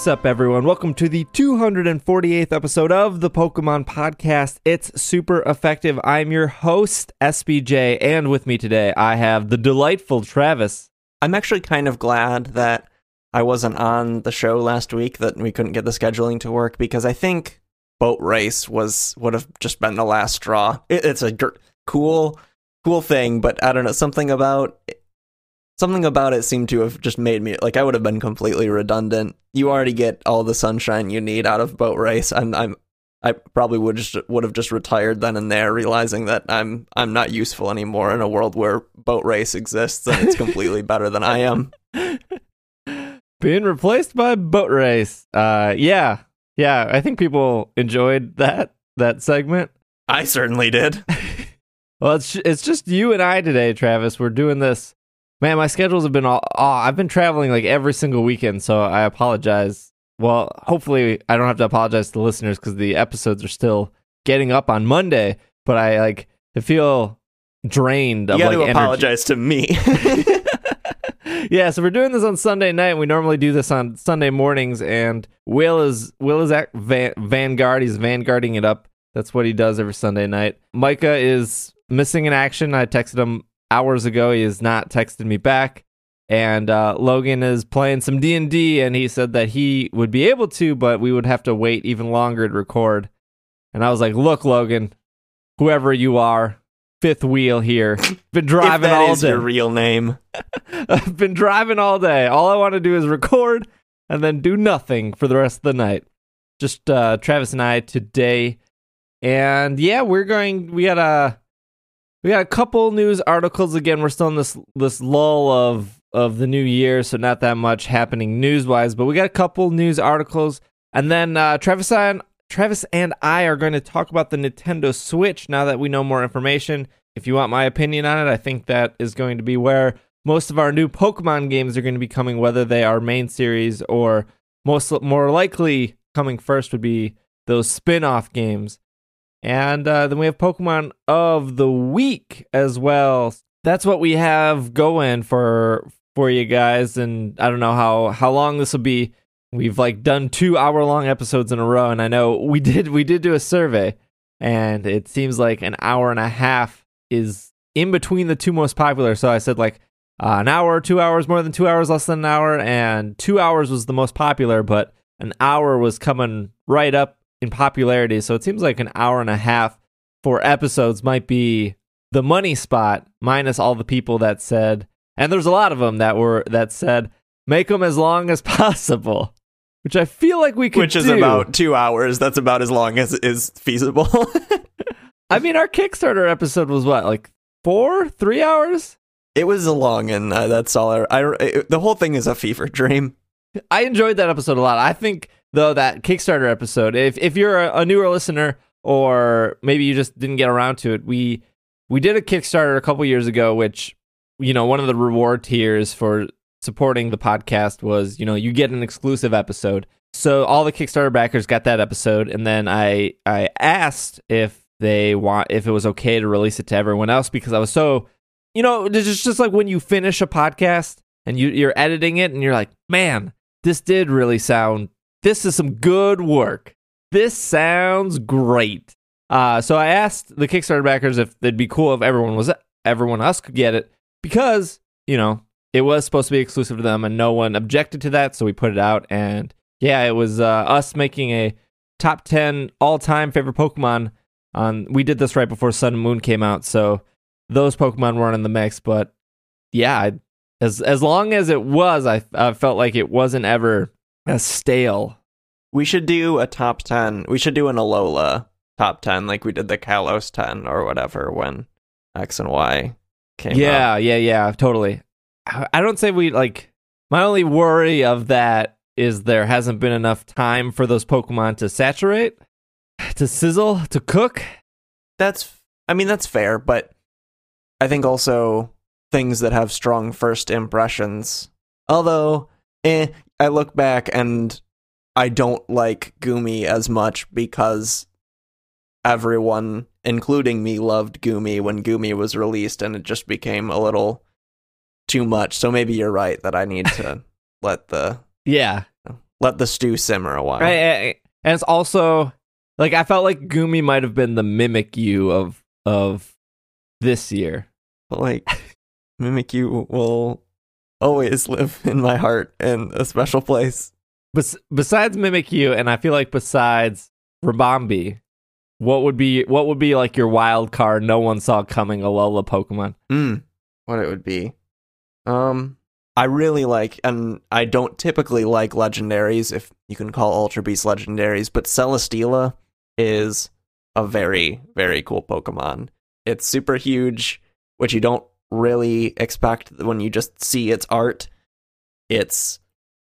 What's up, everyone? Welcome to the 248th episode of the Pokemon Podcast. It's super effective. I'm your host, SBJ, and with me today, I have the delightful Travis. I'm actually kind of glad that I wasn't on the show last week, that we couldn't get the scheduling to work, because I think boat race was would have just been the last straw. It, it's a gr- cool, cool thing, but I don't know something about something about it seemed to have just made me like I would have been completely redundant. You already get all the sunshine you need out of boat race. I'm I'm I probably would just would have just retired then and there, realizing that I'm I'm not useful anymore in a world where boat race exists and it's completely better than I am. Being replaced by boat race. Uh, yeah, yeah. I think people enjoyed that that segment. I certainly did. well, it's it's just you and I today, Travis. We're doing this Man, my schedules have been all. Oh, I've been traveling like every single weekend, so I apologize. Well, hopefully, I don't have to apologize to the listeners because the episodes are still getting up on Monday. But I like to feel drained. You of, got like, to energy. apologize to me. yeah, so we're doing this on Sunday night. We normally do this on Sunday mornings, and Will is Will is at van, Vanguard. He's vanguarding it up. That's what he does every Sunday night. Micah is missing in action. I texted him hours ago. He has not texted me back. And uh, Logan is playing some D and D, and he said that he would be able to, but we would have to wait even longer to record. And I was like, "Look, Logan, whoever you are, fifth wheel here. Been driving all is day. your real name. I've been driving all day. All I want to do is record and then do nothing for the rest of the night. Just uh, Travis and I today, and yeah, we're going. We got a we got a couple news articles. Again, we're still in this this lull of of the new year, so not that much happening news wise. But we got a couple news articles, and then uh, Travis and Travis and I are going to talk about the Nintendo Switch now that we know more information. If you want my opinion on it, I think that is going to be where most of our new Pokemon games are going to be coming, whether they are main series or most more likely coming first would be those spin-off games. And uh, then we have Pokemon of the week as well. That's what we have going for for you guys. And I don't know how how long this will be. We've like done two hour long episodes in a row, and I know we did we did do a survey, and it seems like an hour and a half is in between the two most popular. So I said like uh, an hour, two hours, more than two hours, less than an hour, and two hours was the most popular, but an hour was coming right up in popularity. So it seems like an hour and a half for episodes might be the money spot, minus all the people that said, and there's a lot of them that were that said, make them as long as possible, which I feel like we could. Which is do. about two hours. That's about as long as is feasible. I mean, our Kickstarter episode was what, like four, three hours? it was a long, and uh, that's all. I, I it, the whole thing is a fever dream. I enjoyed that episode a lot. I think though that Kickstarter episode, if if you're a, a, newer listener or maybe you just didn't get around to it, we we did a Kickstarter a couple years ago, which you know one of the reward tiers for supporting the podcast was you know you get an exclusive episode. So all the Kickstarter backers got that episode, and then I I asked if they want if it was okay to release it to everyone else because I was so you know it's just like when you finish a podcast and you, you're editing it and you're like man this did really sound this is some good work. This sounds great. Uh, so I asked the Kickstarter backers if it'd be cool if everyone was everyone else could get it because you know it was supposed to be exclusive to them and no one objected to that, so we put it out. And yeah, it was uh, us making a top ten all time favorite Pokemon. On we did this right before Sun and Moon came out, so those Pokemon weren't in the mix. But yeah, I, as as long as it was, I, I felt like it wasn't ever as stale. We should do a top 10. We should do an Alola top 10 like we did the Kalos 10 or whatever when X and Y came Yeah, out. yeah, yeah, totally. I don't say we like my only worry of that is there hasn't been enough time for those Pokemon to saturate, to sizzle, to cook. That's I mean that's fair, but I think also things that have strong first impressions. Although, eh, I look back and I don't like Goomy as much because everyone, including me, loved Goomy when Goomy was released, and it just became a little too much. So maybe you're right that I need to let the Yeah. let the stew simmer a while. Right, and it's also like I felt like Goomy might have been the Mimikyu of of this year. But like mimic Mimikyu will always live in my heart in a special place. Bes- besides Mimikyu, and I feel like besides Rabambi, what would be what would be like your wild card? No one saw coming. Alola Pokemon. Mm, what it would be. Um, I really like, and I don't typically like legendaries, if you can call Ultra Beast legendaries, but Celesteela is a very, very cool Pokemon. It's super huge, which you don't really expect when you just see its art. It's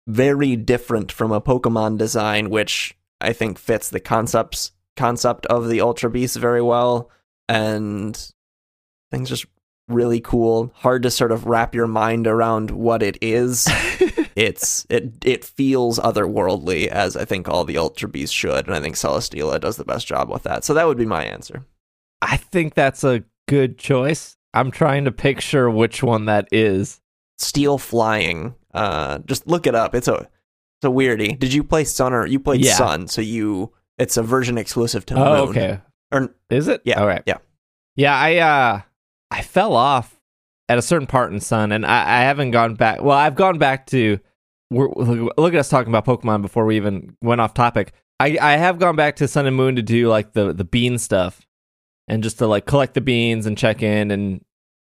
very different from a Pokemon design, which I think fits the concepts concept of the Ultra Beast very well, and things just really cool. Hard to sort of wrap your mind around what it is. it's it it feels otherworldly, as I think all the Ultra Beasts should, and I think Celesteela does the best job with that. So that would be my answer. I think that's a good choice. I'm trying to picture which one that is. Steel flying. Uh, just look it up. It's a it's a weirdie. Did you play Sun or you played Yeah. Sun? So you it's a version exclusive to Oh, Moon. okay. Or Is it? Yeah, All right. yeah. Yeah. I uh, I fell off at a certain part in Sun, and I, I haven't gone back. Well, I've gone back to. Look at us talking about Pokemon before we even went off topic. I, I have gone back to Sun and Moon to do like the the bean stuff, and just to like collect the beans and check in and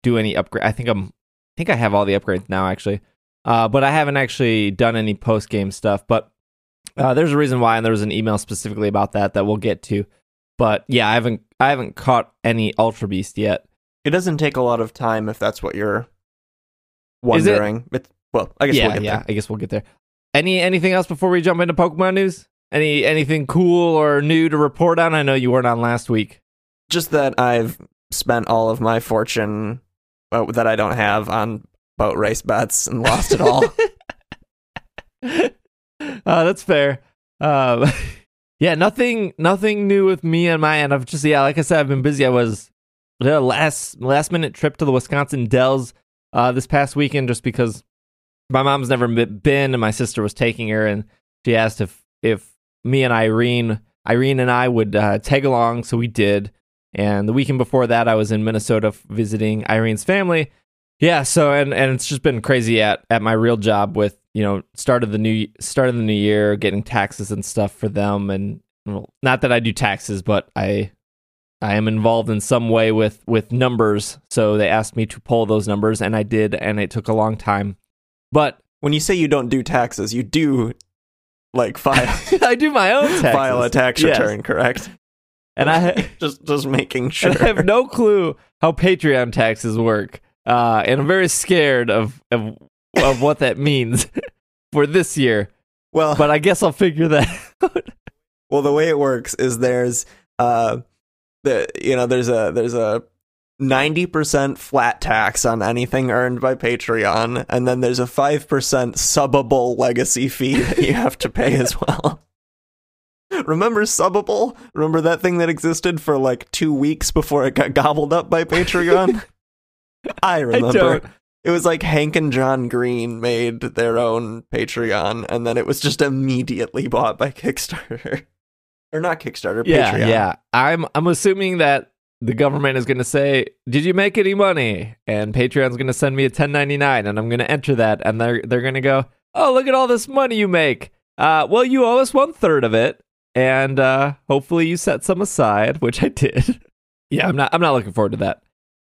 do any upgrade. I think I'm. I think I have all the upgrades now actually, uh, but I haven't actually done any post game stuff. But uh, there's a reason why, and there was an email specifically about that that we'll get to. But yeah, I haven't I haven't caught any Ultra Beast yet. it doesn't take a lot of time if that's what you're Is it- wondering. But well, I guess yeah, we'll get yeah. there. I guess we'll get there. Any anything else before we jump into Pokemon news? Any anything cool or new to report on? I know you weren't on last week. Just that I've spent all of my fortune uh, that I don't have on boat race bets and lost it all. uh, that's fair. Um, yeah, nothing nothing new with me on my end. I've just yeah, like I said, I've been busy. I was the last last minute trip to the Wisconsin Dells uh, this past weekend just because my mom's never been and my sister was taking her and she asked if if me and Irene Irene and I would uh, tag along, so we did. And the weekend before that, I was in Minnesota visiting Irene's family. Yeah, so and and it's just been crazy at at my real job with you know start of the new start of the new year, getting taxes and stuff for them, and well, not that I do taxes, but I I am involved in some way with with numbers. So they asked me to pull those numbers, and I did, and it took a long time, but when you say you don't do taxes, you do like file I do my own taxes. file a tax Yes. return, correct? And I just just making sure. I have no clue how Patreon taxes work, uh, and I'm very scared of of, of what that means for this year. well, But I guess I'll figure that out. well, the way it works is there's uh the you know there's a there's a 90% flat tax on anything earned by Patreon and then there's a 5% subbable legacy fee that you have to pay as well. Remember subbable? Remember that thing that existed for like 2 weeks before it got gobbled up by Patreon? I I remember. don't. It was like Hank and John Green made their own Patreon, and then it was just immediately bought by Kickstarter, or not Kickstarter, Yeah, Patreon. yeah. I'm I'm assuming that the government is going to say, "Did you make any money?" And Patreon's going to send me a 1099, and I'm going to enter that, and they're they're going to go, "Oh, look at all this money you make." Uh, well, you owe us one third of it, and uh, hopefully you set some aside, which I did. yeah, I'm not I'm not looking forward to that.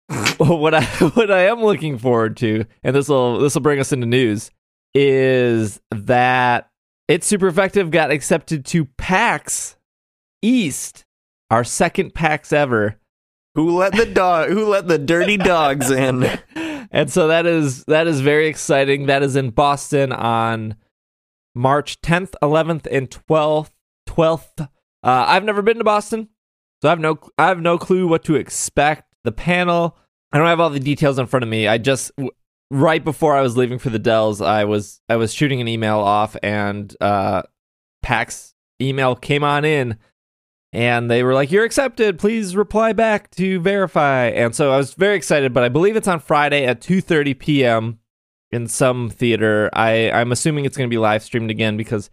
what I what I am looking forward to, and this will this will bring us into news, is that it's super effective got accepted to PAX East, our second PAX ever. Who let the dog? Who let the dirty dogs in? and so that is that is very exciting. That is in Boston on March 10th, 11th, and 12th. 12th. Uh, I've never been to Boston, so I have no I have no clue what to expect. The panel, I don't have all the details in front of me. I just right before I was leaving for the Dells, I was I was shooting an email off, and uh, PAX email came on in and they were like you're accepted please reply back to verify and so i was very excited but i believe it's on friday at 2.30 p.m in some theater i i'm assuming it's going to be live streamed again because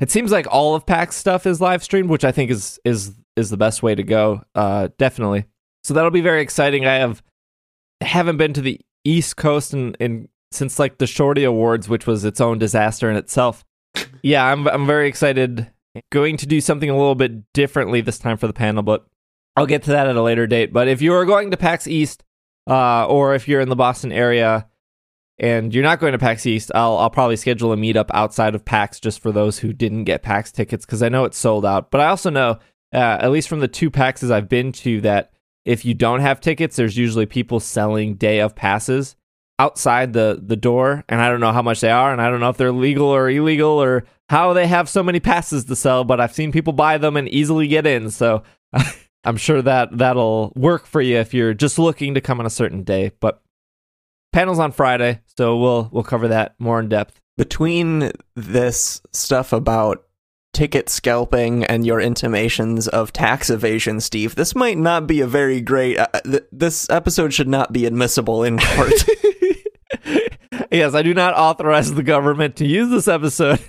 it seems like all of PAX stuff is live streamed, which I think is is is the best way to go. Uh, definitely. So that'll be very exciting. I have haven't been to the East Coast in, in since like the Shorty Awards, which was its own disaster in itself. Yeah, I'm I'm very excited. Going to do something a little bit differently this time for the panel, but I'll get to that at a later date. But if you are going to PAX East, uh, or if you're in the Boston area and you're not going to PAX East, I'll I'll probably schedule a meetup outside of PAX just for those who didn't get PAX tickets because I know it's sold out. But I also know, uh, at least from the two PAXs I've been to, that if you don't have tickets, there's usually people selling day of passes outside the the door, and I don't know how much they are, and I don't know if they're legal or illegal or how they have so many passes to sell. But I've seen people buy them and easily get in, so. I'm sure that that'll work for you if you're just looking to come on a certain day. But panels on Friday, so we'll we'll cover that more in depth. Between this stuff about ticket scalping and your intimations of tax evasion, Steve, this might not be a very great. Uh, th- this episode should not be admissible in court. yes, I do not authorize the government to use this episode.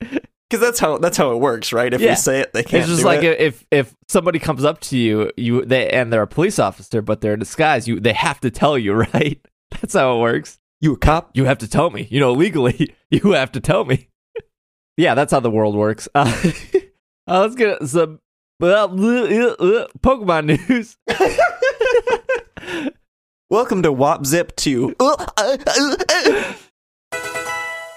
because that's how that's how it works, right? If Yeah. you say it, they can't. it's just like it. if if somebody comes up to you, you they and they're a police officer, but they're in disguise. You they have to tell you, right? That's how it works. you a cop. You have to tell me. You know, legally, you have to tell me. yeah, that's how the world works. Uh, uh, let's get some uh, Pokemon news. Welcome to WAPZIP Two.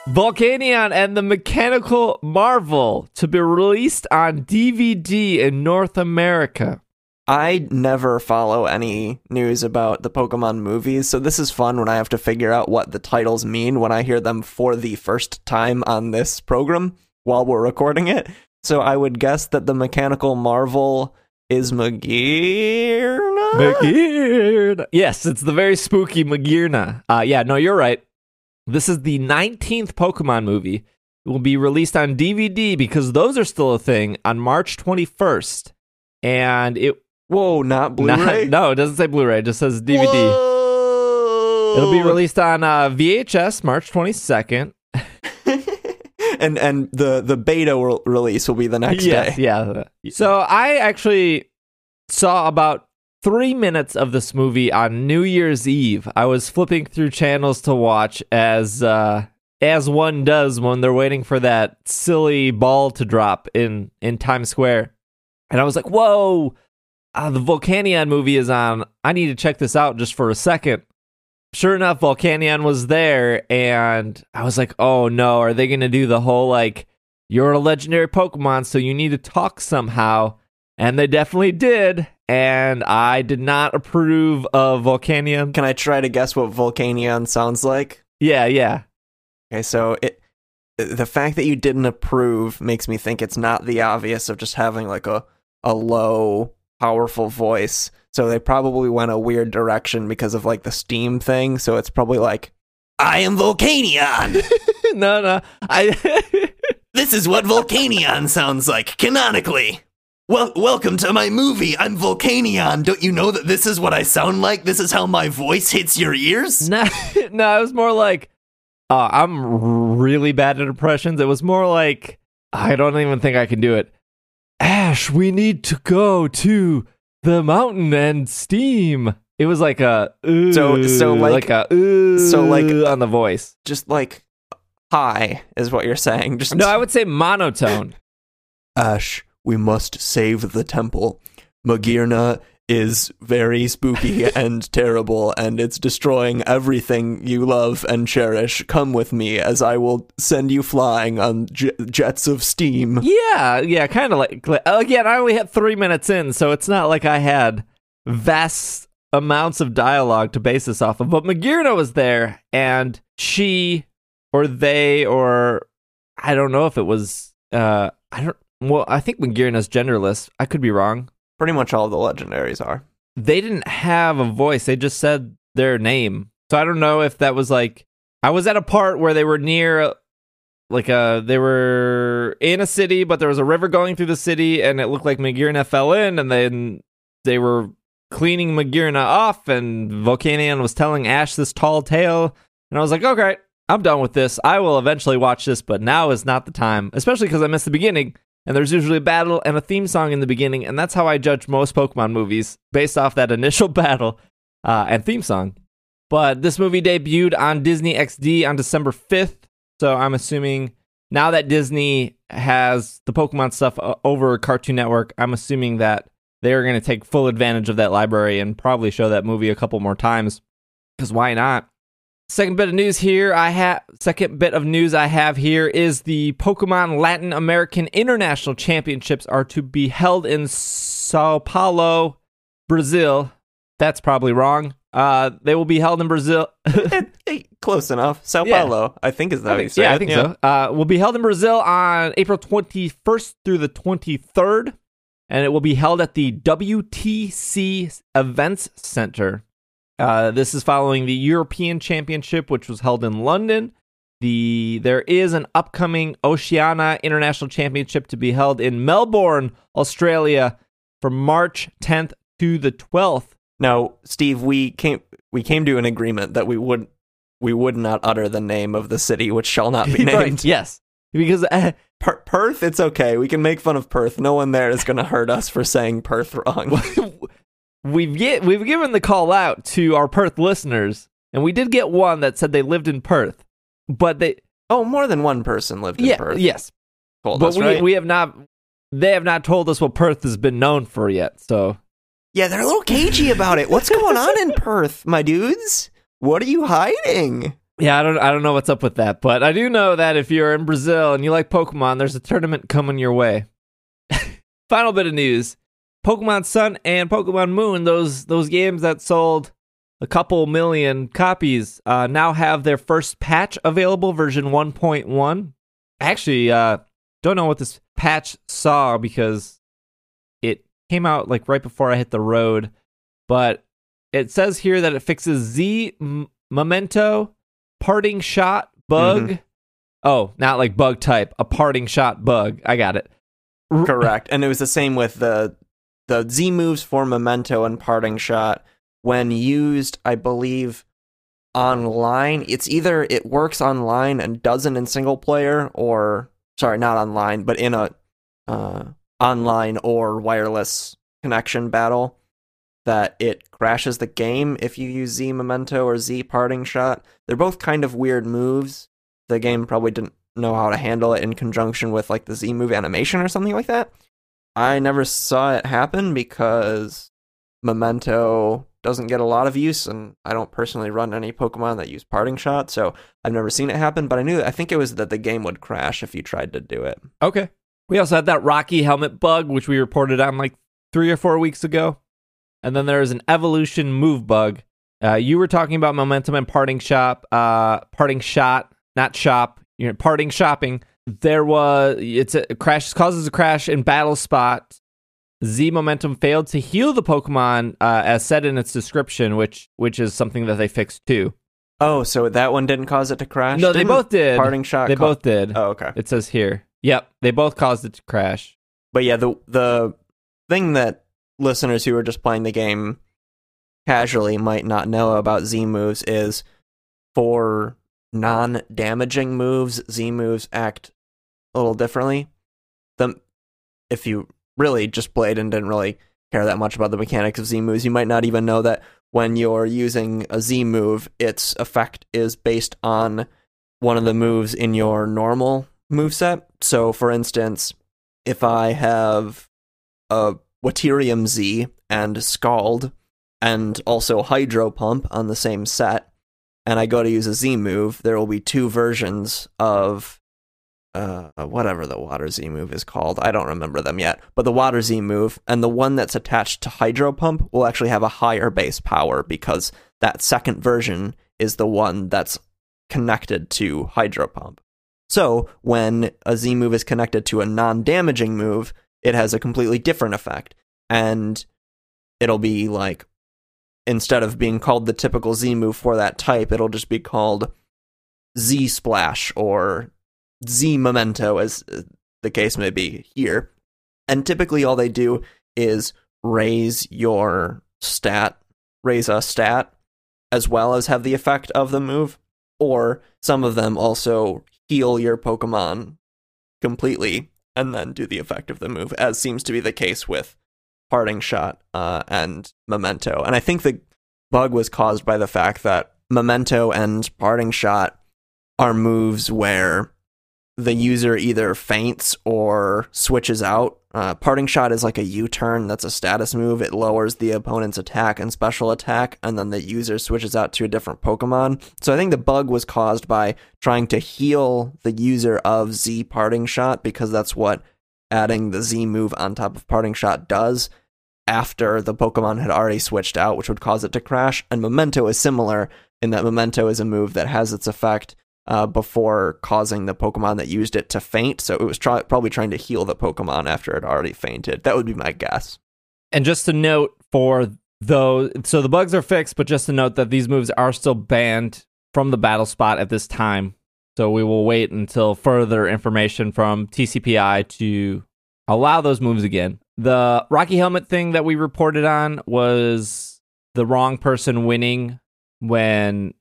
Volcanion and the Mechanical Marvel to be released on DVD in North America. I never follow any news about the Pokemon movies, so this is fun when I have to figure out what the titles mean when I hear them for the first time on this program while we're recording it. So I would guess that the Mechanical Marvel is Magearna. Magearna. Yes, it's the very spooky Magearna. Uh, yeah, no, you're right. This is the 19th Pokemon movie. It will be released on DVD because those are still a thing on March 21st. And it Whoa, not Blu-ray. Not- no, it doesn't say Blu-ray. It just says DVD. Whoa. It'll be released on uh, VHS March 22nd. and and the the beta re- release will be the next Yes, day. yeah. So I actually saw about three minutes of this movie on New Year's Eve. I was flipping through channels to watch as uh, as one does when they're waiting for that silly ball to drop in in Times Square, and I was like, "Whoa!" Uh, the Volcanion movie is on. I need to check this out just for a second. Sure enough, Volcanion was there, and I was like, "Oh no, are they going to do the whole like you're a legendary Pokemon, so you need to talk somehow?" And they definitely did, and I did not approve of Volcanion. Can I try to guess what Volcanion sounds like? Yeah, yeah, Okay, so it the fact that you didn't approve makes me think it's not the obvious of just having like a a low powerful voice. So they probably went a weird direction because of like the Steam thing. So it's probably like I am Volcanion. no, no, I. this is what Volcanion sounds like canonically. Well, welcome to my movie. I'm Volcanion. Don't you know that this is what I sound like? This is how my voice hits your ears? no, no, it was more like uh, I'm really bad at impressions. It was more like I don't even think I can do it. Ash, we need to go to the mountain and steam. It was like a So- so "Ooh," like- a "Ooh," so like- on the voice. Just like high is what you're saying. Just No, I would say monotone. Ash, we must save the temple. Magearna is very spooky and terrible, and it's destroying everything you love and cherish. Come with me, as I will send you flying on j- jets of steam. Yeah, yeah, kind of like again. I only had three minutes in, so it's not like I had vast amounts of dialogue to base this off of. But Magearna was there, and she or they or I don't know if it was. uh I don't. Well, I think Magearna's genderless. I could be wrong. Pretty much all the legendaries are. They didn't have a voice. They just said their name. So I don't know if that was like I was at a part where they were near like uh they were in a city but there was a river going through the city and it looked like Magearna fell in and then they were cleaning Magearna off and Volcanion was telling Ash this tall tale and I was like, "Okay, I'm done with this. I will eventually watch this, but now is not the time, especially because I missed the beginning. And there's usually a battle and a theme song in the beginning, and that's how I judge most Pokemon movies based off that initial battle uh, and theme song. But this movie debuted on Disney XD on December 5th, so I'm assuming now that Disney has the Pokemon stuff over Cartoon Network, I'm assuming that they are going to take full advantage of that library and probably show that movie a couple more times. Because why not? Second bit of news here I have second bit of news I have here is the Pokemon Latin American International Championships are to be held in Sao Paulo, Brazil. That's probably wrong. Uh, they will be held in Brazil. Close enough. Sao Yeah. Paulo, I think is that I think- yeah. I think so. Uh, will be held in Brazil on April 21st through the 23rd, and it will be held at the WTC Events Center. Uh, this is following the European Championship, which was held in London. The there is an upcoming Oceania International Championship to be held in Melbourne, Australia, from March 10th to the 12th. Now, Steve, we came we came to an agreement that we would we would not utter the name of the city which shall not be Right, named. yes, because uh, Per- Perth, it's okay. We can make fun of Perth. No one there is going to hurt us for saying Perth wrong. we've get we've given the call out to our Perth listeners, and we did get one that said they lived in Perth, but they oh, more than one person lived in yeah Perth. yes, told but us, we right? we have not they have not told us what Perth has been known for yet. So yeah, they're a little cagey about it. What's going on in Perth, my dudes? What are you hiding? yeah, I don't I don't know what's up with that, but I do know that if you're in Brazil and you like Pokemon, there's a tournament coming your way. Final bit of news: Pokemon Sun and Pokemon Moon, those those games that sold a couple million copies, uh, now have their first patch available, version 1.1. Actually, uh, don't know what this patch saw because it came out like right before I hit the road, but it says here that it fixes Z M- Memento parting shot bug. Oh, not like bug type, a parting shot bug. I got it. Correct. And it was the same with the the Z moves for Memento and Parting Shot when used, I believe, online. It's either it works online and doesn't in single player, or sorry, not online, but in a uh, online or wireless connection battle. That it crashes the game if you use Z Memento or Z Parting Shot. They're both kind of weird moves. The game probably didn't know how to handle it in conjunction with like the Z move animation or something like that. I never saw it happen because Memento doesn't get a lot of use, and I don't personally run any Pokemon that use Parting Shot, so I've never seen it happen. But I knew I think it was that the game would crash if you tried to do it. Okay. We also had that Rocky helmet bug, which we reported on like three or four weeks ago. And then there is an evolution move bug. Uh, you were talking about momentum and parting shop, uh, parting shot, not shop. You know, parting shopping. There was it's a crash causes a crash in battle spot. Z momentum failed to heal the Pokemon, uh, as said in its description, which which is something that they fixed too. Oh, so that one didn't cause it to crash? No, they Didn't both did. Parting Shot. They both did. Oh, okay. It says here. Yep, they both caused it to crash. But yeah, the the thing that listeners who are just playing the game casually might not know about Z moves is for non-damaging moves, Z moves act a little differently. The if you really just played and didn't really care that much about the mechanics of Z moves, you might not even know that when you're using a Z move, its effect is based on one of the moves in your normal move set. So, for instance, if I have a Waterium Z and Scald and also Hydro Pump on the same set, and I go to use a Z move, there will be two versions of uh, whatever the Water Z move is called. I don't remember them yet. But the Water Z move and the one that's attached to Hydro Pump will actually have a higher base power because that second version is the one that's connected to Hydro Pump. So when a Z move is connected to a non damaging move, it has a completely different effect. And it'll be like, instead of being called the typical Z move for that type, it'll just be called Z Splash or Z Memento, as uh, the case may be here. And typically, all they do is raise your stat, raise a stat, as well as have the effect of the move. or some of them also heal your Pokemon completely and then do the effect of the move, as seems to be the case with Parting Shot uh, and Memento. And I think the bug was caused by the fact that Memento and Parting Shot are moves where the user either faints or switches out. Uh, parting shot is like a U turn. That's a status move. It lowers the opponent's attack and special attack, and then the user switches out to a different Pokemon. So I think the bug was caused by trying to heal the user of Z parting shot because that's what adding the Z move on top of parting shot does after the Pokemon had already switched out, which would cause it to crash. And Memento is similar in that Memento is a move that has its effect uh, before causing the Pokemon that used it to faint. So it was try- probably trying to heal the Pokemon after it already fainted. That would be my guess. And just to note for those, so the bugs are fixed, but just to note that these moves are still banned from the battle spot at this time. So we will wait until further information from TCPI to allow those moves again. The Rocky Helmet thing that we reported on was the wrong person winning when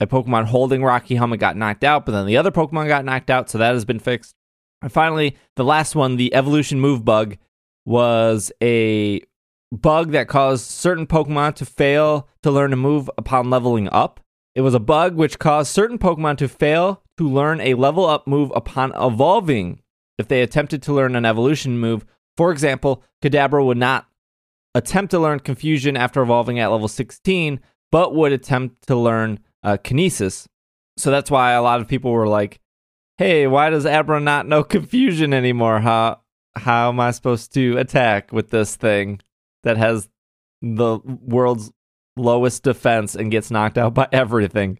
a Pokemon holding Rocky Helmet got knocked out, but then the other Pokemon got knocked out, so that has been fixed. And finally, the last one, the evolution move bug, was a bug that caused certain Pokemon to fail to learn a move upon leveling up. It was a bug which caused certain Pokemon to fail to learn a level up move upon evolving if they attempted to learn an evolution move. For example, Kadabra would not attempt to learn Confusion after evolving at level 16, but would attempt to learn uh, Kinesis. So that's why a lot of people were like, "Hey, why does Abra not know Confusion anymore? How how am I supposed to attack with this thing that has the world's lowest defense and gets knocked out by everything?"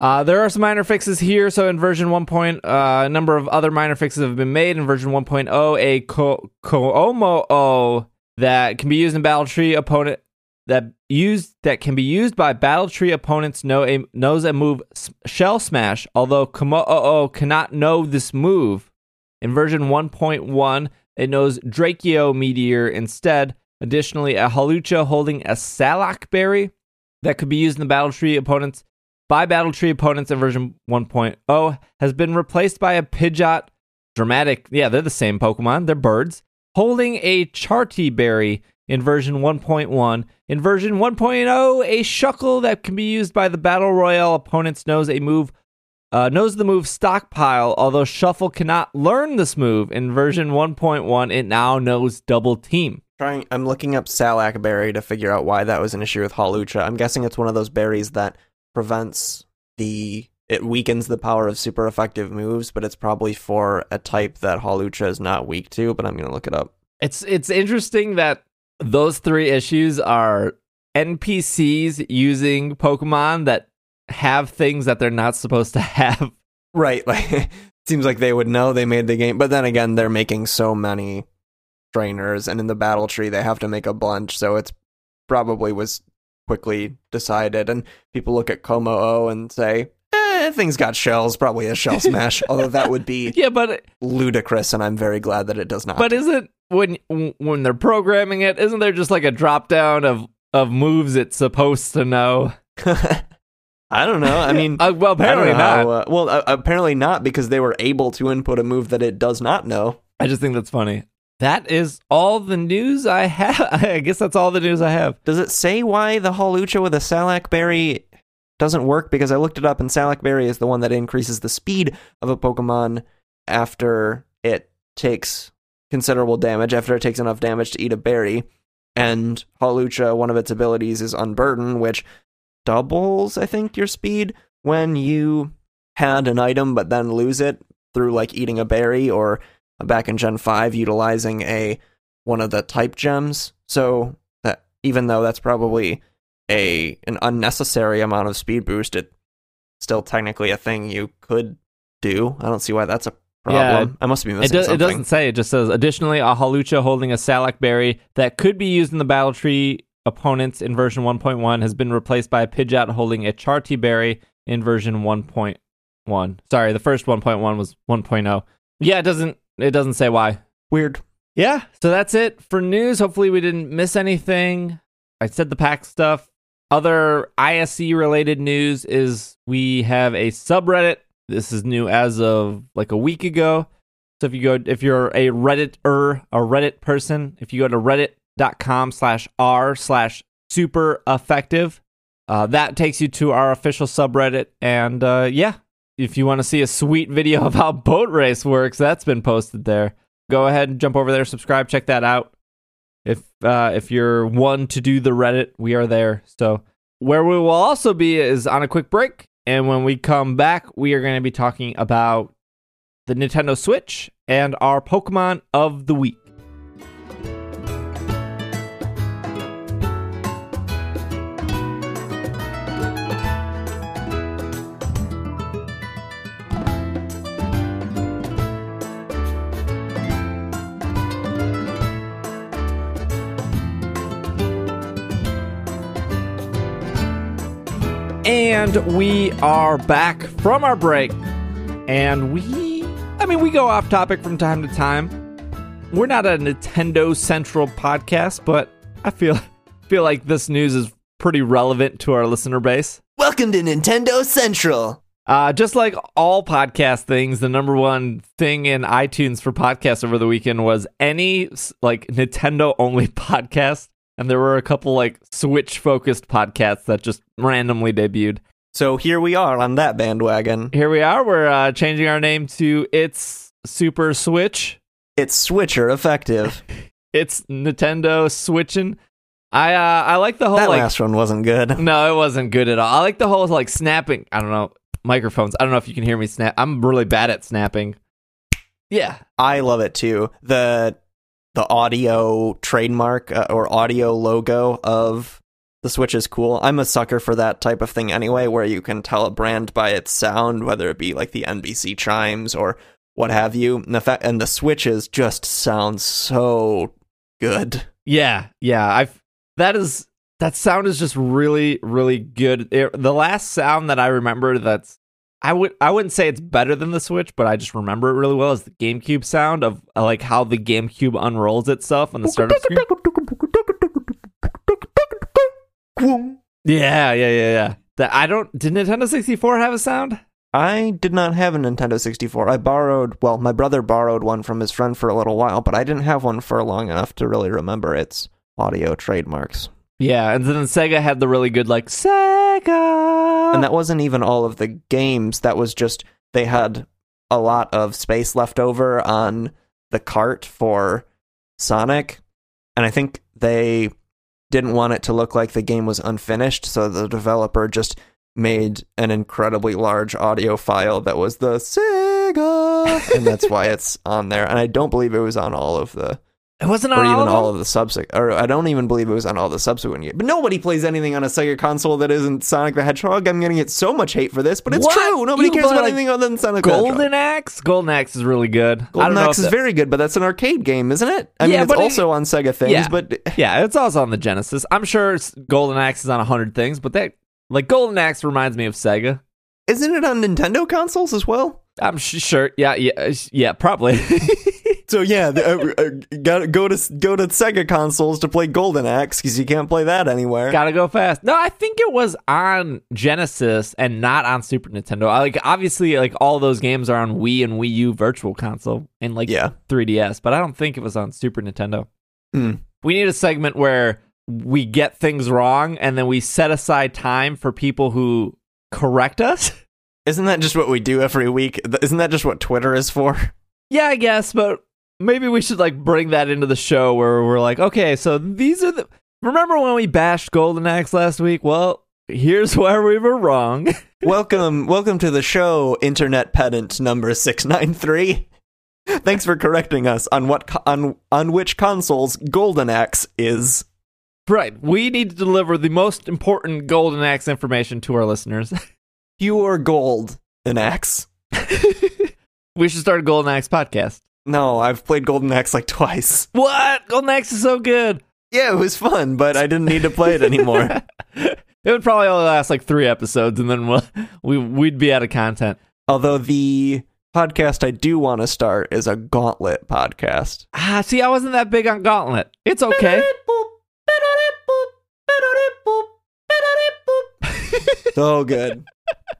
Uh, there are some minor fixes here. So in version 1. Point, uh, a number of other minor fixes have been made. In version 1.0, a ko- Kommo-o that can be used in Battle Tree opponent that used that can be used by battle tree opponents know a, knows a move Shell Smash, although Kommo-o cannot know this move. In version 1.1, it knows Draco Meteor instead. Additionally, a Hawlucha holding a Salac Berry that could be used in the battle tree opponents by battle tree opponents in version 1.0 has been replaced by a Pidgeot dramatic. Yeah, they're the same Pokemon. They're birds holding a Charti Berry in version 1.1. In version 1.0, a shuckle that can be used by the battle royale opponents knows a move uh, knows the move stockpile. Although shuffle cannot learn this move in version 1.1, it now knows double team. Trying, I'm looking up Salac berry to figure out why that was an issue with Hawlucha. I'm guessing it's one of those berries that prevents the it weakens the power of super effective moves, but it's probably for a type that Hawlucha is not weak to. But I'm gonna look it up. It's it's interesting that those three issues are NPCs using Pokemon that have things that they're not supposed to have. Right. Like seems like they would know they made the game, but then again, they're making so many trainers and in the battle tree they have to make a bunch, so it's probably was quickly decided and people look at Kommo-o and say, eh, things got shells, probably a shell smash. although that would be yeah, but ludicrous, and I'm very glad that it does not. But isn't when when they're programming it, isn't there just like a drop down of of moves it's supposed to know? I don't know. I mean, uh, well, apparently not. How, uh, well, uh, apparently not because they were able to input a move that it does not know. I just think that's funny. That is all the news I have. I guess that's all the news I have. Does it say why the Hawlucha with a Salac berry doesn't work? Because I looked it up, and Salac berry is the one that increases the speed of a Pokemon after it takes considerable damage after it takes enough damage to eat a berry. And Hawlucha, one of its abilities is Unburden, which doubles, I think, your speed when you had an item but then lose it through like eating a berry or back in Gen 5 utilizing a one of the type gems. So that even though that's probably a an unnecessary amount of speed boost, it's still technically a thing you could do. I don't see why that's a problem. Yeah, I must be missing it, do- something. it doesn't say. It just says additionally a Hawlucha holding a Salac berry that could be used in the battle tree opponents in version 1.1 has been replaced by a Pidgeot holding a Charti berry in version 1.1. Sorry, the first 1.1 was 1.0. Yeah, it doesn't it doesn't say why. Weird. Yeah, so that's it for news. Hopefully we didn't miss anything. I said the pack stuff. Other ISE related news is we have a subreddit. This is new as of like a week ago. So if you go, if you're a Redditor, a Reddit person, if you go to reddit.com slash r slash super effective, uh, that takes you to our official subreddit. And uh, yeah, if you want to see a sweet video of how boat race works, that's been posted there. Go ahead and jump over there, subscribe, check that out. If uh, if you're one to do the Reddit, we are there. So where we will also be is on a quick break, and when we come back, we are going to be talking about the Nintendo Switch and our Pokemon of the week. And we are back from our break. And we, I mean, we go off topic from time to time. We're not a Nintendo Central podcast, but I feel feel like this news is pretty relevant to our listener base. Welcome to Nintendo Central. Uh, just like all podcast things, the number one thing in iTunes for podcasts over the weekend was any like Nintendo only podcast and there were a couple like Switch focused podcasts that just randomly debuted. So here we are on that bandwagon. Here we are. We're uh, changing our name to It's Super Switch. It's Switcher effective. it's Nintendo switching. I uh, I like the whole that like last one wasn't good. no, it wasn't good at all. I like the whole like snapping. I don't know microphones. I don't know if you can hear me snap. I'm really bad at snapping. Yeah, I love it too. The the audio trademark uh, or audio logo of the Switch is cool. I'm a sucker for that type of thing anyway, where you can tell a brand by its sound, whether it be like the NBC chimes or what have you. And the and the Switches just sound so good. Yeah, yeah. I've that is that sound is just really, really good. It, the last sound that I remember that's I would I wouldn't say it's better than the Switch, but I just remember it really well as the GameCube sound of uh, like how the GameCube unrolls itself on the startup screen. Yeah, yeah, yeah, yeah. That I don't. Did Nintendo 64 have a sound? I did not have a Nintendo 64. I borrowed, well, my brother borrowed one from his friend for a little while, but I didn't have one for long enough to really remember its audio trademarks. Yeah, and then Sega had the really good like Sega. And that wasn't even all of the games. That was just they had a lot of space left over on the cart for Sonic. And I think they didn't want it to look like the game was unfinished, so the developer just made an incredibly large audio file that was the Sega, and that's why it's on there. And I don't believe it was on all of the It wasn't or on even all, all of of the subsequent, or I don't even believe it was on all the subsequent games. But nobody plays anything on a Sega console that isn't Sonic the Hedgehog. I'm gonna get so much hate for this, but it's What? true. Nobody You cares about like, anything other than Sonic them. the Hedgehog. Golden Axe. Golden Axe is really good. Golden Axe is that- very good, but that's an arcade game, isn't it? I mean, it's but it- also on Sega things, Yeah. but Yeah, it's also on the Genesis. I'm sure Golden Axe is on a hundred things, but that like Golden Axe reminds me of Sega. isn't it on Nintendo consoles as well? I'm sh- sure. Yeah, yeah, uh, yeah, probably. So yeah, the, uh, uh, gotta go to go to Sega consoles to play Golden Axe because you can't play that anywhere. Gotta go fast. No, I think it was on Genesis and not on Super Nintendo. I, like obviously, like all those games are on Wii and Wii U Virtual Console and like yeah, 3DS, but I don't think it was on Super Nintendo. Hmm. We need a segment where we get things wrong and then we set aside time for people who correct us. isn't that just what we do every week? Isn't that just what Twitter is for? Yeah, I guess, but maybe we should like bring that into the show where we're like, okay, so these are the. Remember when we bashed Golden Axe last week? Well, here's where we were wrong. welcome, welcome to the show, Internet Pedant number six nine three. Thanks for correcting us on what co- on on which consoles Golden Axe is. right, we need to deliver the most important Golden Axe information to our listeners. Pure gold an axe. we should start a Golden Axe podcast. No, I've played Golden Axe like twice. What? Golden Axe is so good. Yeah, it was fun, but I didn't need to play it anymore. it would probably only last like three episodes, and then we'll, we we'd be out of content. Although the podcast I do want to start is a Gauntlet podcast. Ah, see, I wasn't that big on Gauntlet. It's okay. so good.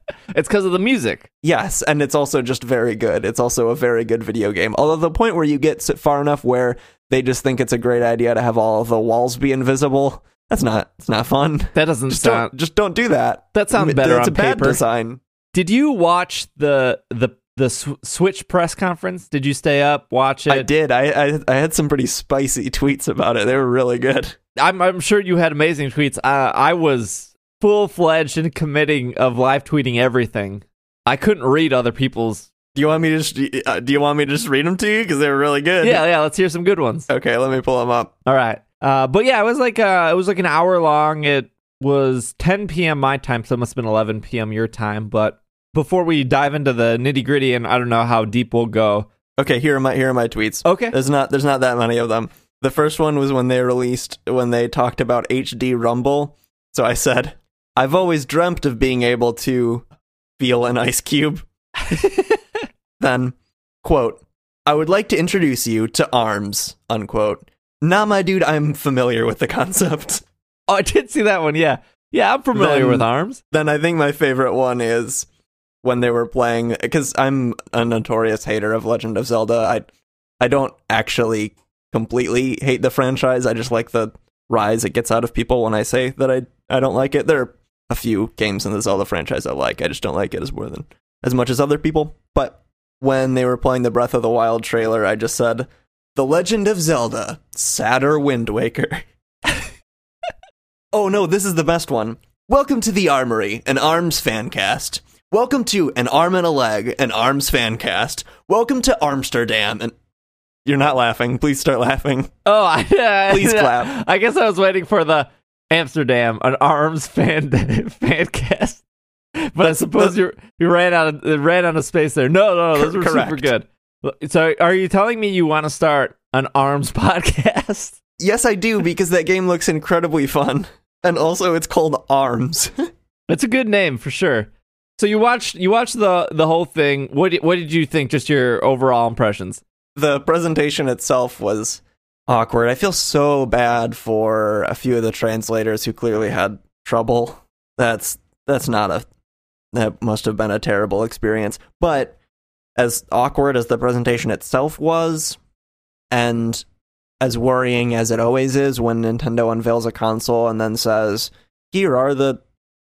It's because of the music. Yes, and it's also just very good. It's also a very good video game. Although the point where you get far enough where they just think it's a great idea to have all of the walls be invisible, that's not it's not fun. That doesn't Just sound. don't just don't do that. That sounds better it's on a bad paper. design. Did you watch the the the Switch press conference? Did you stay up watch it? I did. I, I I had some pretty spicy tweets about it. They were really good. I'm I'm sure you had amazing tweets. Uh, I was full fledged and committing of live tweeting everything. I couldn't read other people's. Do you want me to just uh, do you want me to just read them to you because they were really good? Yeah, yeah. Let's hear some good ones. Okay, let me pull them up. All right. Uh, but yeah, it was like uh, it was like an hour long. It was 10 p.m. my time, so it must have been 11 p.m. your time. But before we dive into the nitty gritty, and I don't know how deep we'll go. Okay, here are my here are my tweets. Okay. There's not there's not that many of them. The first one was when they released when they talked about HD Rumble. So I said, I've always dreamt of being able to feel an ice cube. then, quote, I would like to introduce you to ARMS, unquote. Nah, my dude, I'm familiar with the concept. Oh, I did see that one. Yeah, yeah. I'm familiar Then- with arms. Then I think my favorite one is when they were playing because I'm a notorious hater of Legend of Zelda. I I don't actually completely hate the franchise. I just like the rise it gets out of people when I say that I I don't like it. There are a few games in the Zelda franchise I like. I just don't like it as more than as much as other people. But when they were playing the Breath of the Wild trailer, I just said, "The Legend of Zelda: Sadder Wind Waker." oh no, this is the best one. Welcome to the Armory, an Arms fan cast. Welcome to an arm and a leg, an Arms fan cast. Welcome to Amsterdam, and you're not laughing. Please start laughing. Oh, I, Please clap. I guess I was waiting for the Amsterdam an arms fan fan cast. But I suppose you you ran out of ran out of space there. No, no, no those were Correct. super good. So, are you telling me you want to start an arms podcast? Yes, I do because that game looks incredibly fun, and also it's called Arms. It's a good name for sure. So you watched you watched the the whole thing. What what did you think? Just your overall impressions. the presentation itself was awkward. I feel so bad for a few of the translators who clearly had trouble. That's that's not a that must have been a terrible experience. But as awkward as the presentation itself was, and as worrying as it always is when Nintendo unveils a console and then says, "Here are the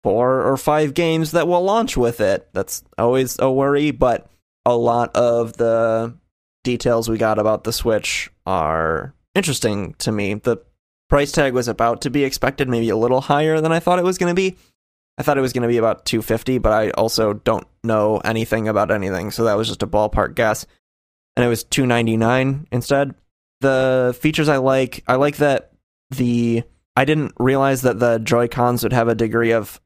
four or five games that will launch with it." That's always a worry, but a lot of the details we got about the Switch are interesting to me. The price tag was about to be expected, maybe a little higher than I thought it was going to be. I thought it was going to be about 250, but I also don't know anything about anything, so that was just a ballpark guess. And it was 299 instead. The features I like, I like that the I didn't realize that the Joy-Cons would have a degree of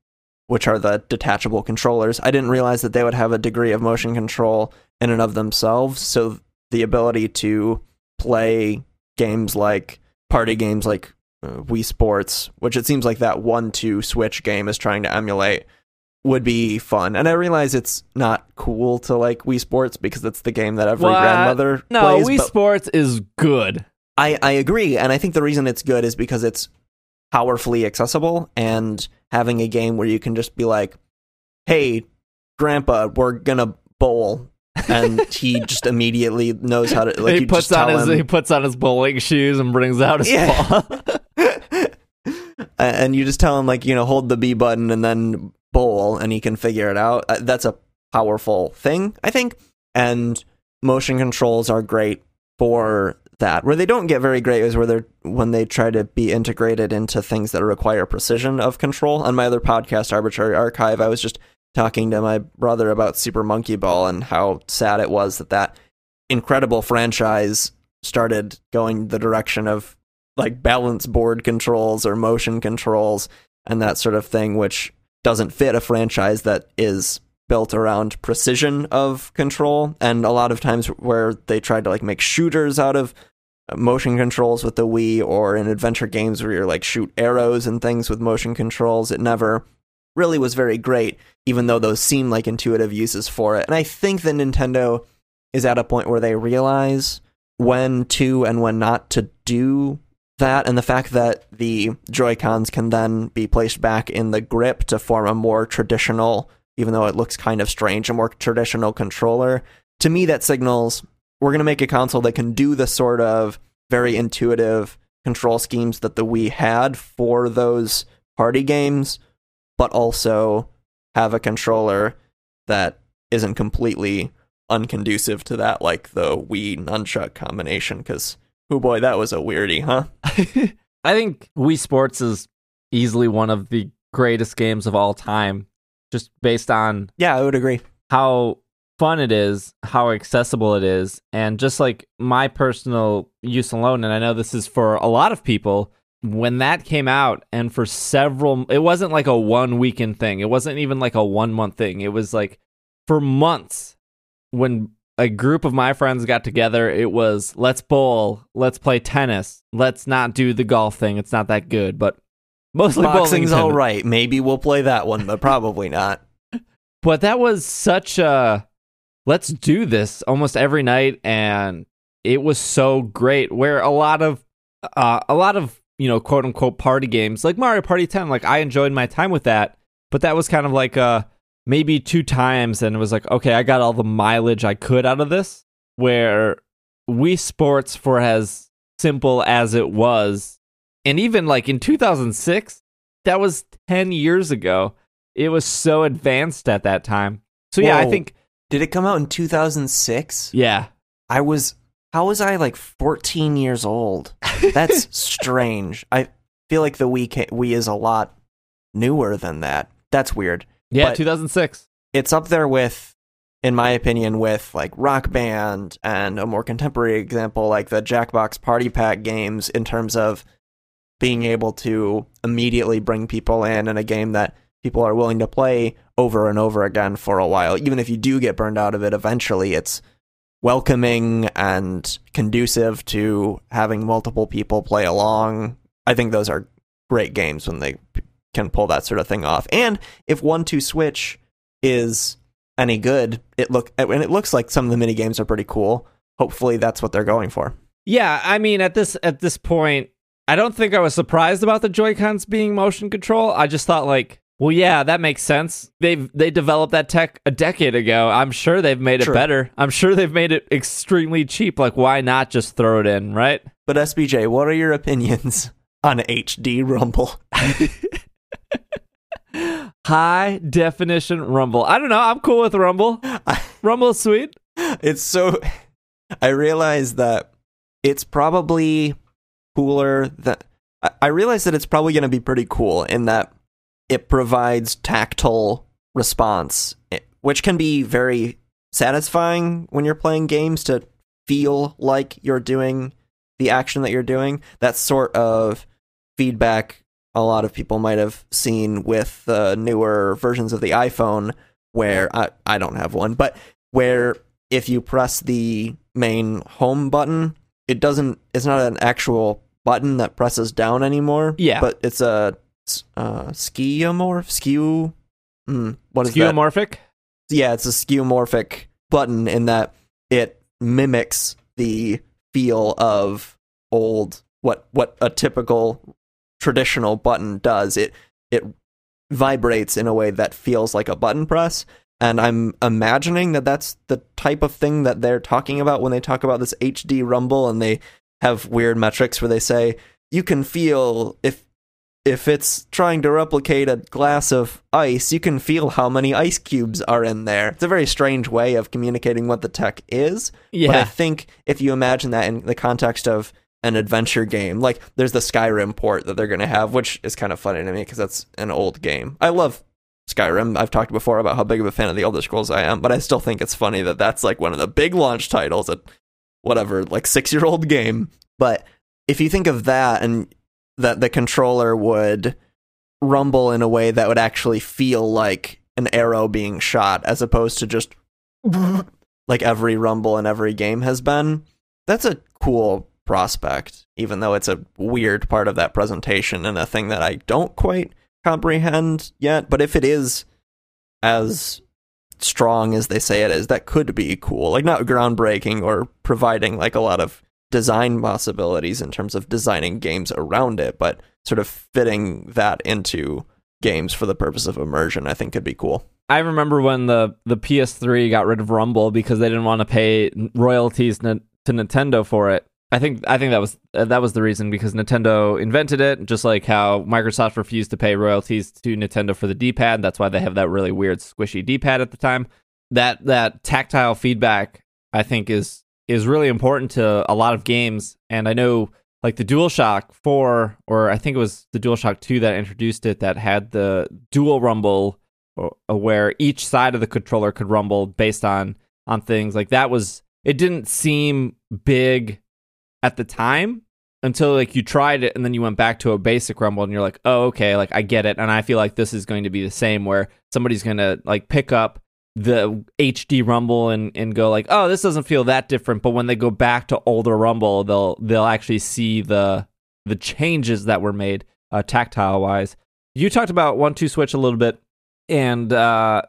which are the detachable controllers. I didn't realize that they would have a degree of motion control in and of themselves. So the ability to play games like party games like uh, Wii Sports, which it seems like that one-two Switch game is trying to emulate, would be fun. And I realize it's not cool to like Wii Sports because it's the game that every grandmother No, plays. Wii Sports is good. I, I agree, and I think the reason it's good is because it's powerfully accessible and having a game where you can just be like, "Hey, Grandpa, we're gonna bowl," and he just immediately knows how to. Like he puts on his him, he puts on his bowling shoes and brings out his Yeah. ball. and you just tell him like you know hold the B button and then bowl, and he can figure it out. Uh, That's a powerful thing, I think, and motion controls are great for that. Where they don't get very great is where they're when they try to be integrated into things that require precision of control. On my other podcast, Arbitrary Archive, I was just talking to my brother about Super Monkey Ball and how sad it was that that incredible franchise started going the direction of like balance board controls or motion controls and that sort of thing, which doesn't fit a franchise that is built around precision of control. And a lot of times where they tried to like make shooters out of motion controls with the Wii or in adventure games where you're like shoot arrows and things with motion controls, it never really was very great, even though those seem like intuitive uses for it. And I think that Nintendo is at a point where they realize when to and when not to do that and the fact that the Joy Cons can then be placed back in the grip to form a more traditional, even though it looks kind of strange, a more traditional controller. To me, that signals we're going to make a console that can do the sort of very intuitive control schemes that the Wii had for those party games, but also have a controller that isn't completely unconducive to that, like the Wii nunchuck combination. Because, oh boy, that was a weirdie, huh? I think Wii Sports is easily one of the greatest games of all time, just based on Yeah, I would agree. how fun it is, how accessible it is, and just like my personal use alone. And I know this is for a lot of people. When that came out, and for several, it wasn't like a one weekend thing. It wasn't even like a one month thing. It was like for months when a group of my friends got together, it was let's bowl, let's play tennis, let's not do the golf thing. It's not that good, but mostly bowling Boxing's and all tennis. right. Maybe we'll play that one, but probably not. But that was such a let's do this almost every night and it was so great where a lot of uh, a lot of you know quote unquote party games like Mario Party 10 like I enjoyed my time with that but that was kind of like uh maybe two times and it was like okay I got all the mileage I could out of this where Wii Sports for as simple as it was and even like in 2006 that was 10 years ago it was so advanced at that time. So yeah I think Did it come out in 2006? yeah. I was, how was I like 14 years old? That's strange. I feel like the Wii, is a lot newer than that. That's weird. yeah But- 2006 It's up there with, in my opinion, with like Rock Band and a more contemporary example like the Jackbox Party Pack games in terms of being able to immediately bring people in in a game that people are willing to play over and over again for a while. Even if you do get burned out of it eventually, it's welcoming and conducive to having multiple people play along. I think those are great games when they can pull that sort of thing off. And if one two switch is any good, it look and it looks like some of the mini games are pretty cool. Hopefully that's what they're going for. Yeah, I mean at this at this point, I don't think I was surprised about the Joy-Cons being motion control. I just thought like, well, yeah, that makes sense. They've they developed that tech a decade ago. I'm sure they've made it True. better. I'm sure they've made it extremely cheap. Like, why not just throw it in, right? But SBJ, what are your opinions on HD Rumble? High definition Rumble. I don't know. I'm cool with Rumble. Rumble's sweet. it's so I realize that it's probably cooler that I- I realize that it's probably going to be pretty cool in that it provides tactile response eh, which can be very satisfying when you're playing games to feel like you're doing the action that you're doing that sort of feedback a lot of people might have seen with the newer versions of the iPhone where I, I don't have one but where if you press the main home button, it doesn't. It's not an actual button that presses down anymore. Yeah. but it's a uh, skeuomorph. Skew. Mm, what is that? Skeuomorphic. Yeah, it's a skeuomorphic button in that it mimics the feel of old what what a typical traditional button does. It it vibrates in a way that feels like a button press. And I'm imagining that that's the type of thing that they're talking about when they talk about this HD rumble and they have weird metrics where they say you can feel if if it's trying to replicate a glass of ice, you can feel how many ice cubes are in there. It's a very strange way of communicating what the tech is. Yeah. But I think if you imagine that in the context of an adventure game, like there's the Skyrim port that they're going to have, which is kind of funny to me because that's an old game. I love Skyrim. I've talked before about how big of a fan of the Elder Scrolls I am, but I still think it's funny that that's like one of the big launch titles at whatever, like six year old game. But if you think of that and that the controller would rumble in a way that would actually feel like an arrow being shot as opposed to just like every rumble in every game has been, that's a cool prospect, even though it's a weird part of that presentation and a thing that I don't quite comprehend yet. But if it is as strong as they say it is, that could be cool. Like not groundbreaking or providing like a lot of design possibilities in terms of designing games around it, but sort of fitting that into games for the purpose of immersion, I think could be cool. I remember when the the PS3 got rid of Rumble because they didn't want to pay royalties to Nintendo for it. I think I think that was uh, that was the reason because Nintendo invented it, just like how Microsoft refused to pay royalties to Nintendo for the D-pad. That's why they have that really weird squishy D-pad at the time. That that tactile feedback, I think, is is really important to a lot of games. And I know like the DualShock 4, or I think it was the DualShock 2 that introduced it, that had the dual rumble, uh, where each side of the controller could rumble based on on things. Like that was it didn't seem big at the time until like you tried it and then you went back to a basic rumble and you're like oh okay like i get it and i feel like this is going to be the same where somebody's going to like pick up the hd rumble and and go like oh this doesn't feel that different but when they go back to older rumble they'll they'll actually see the the changes that were made uh, tactile wise you talked about one two switch a little bit and uh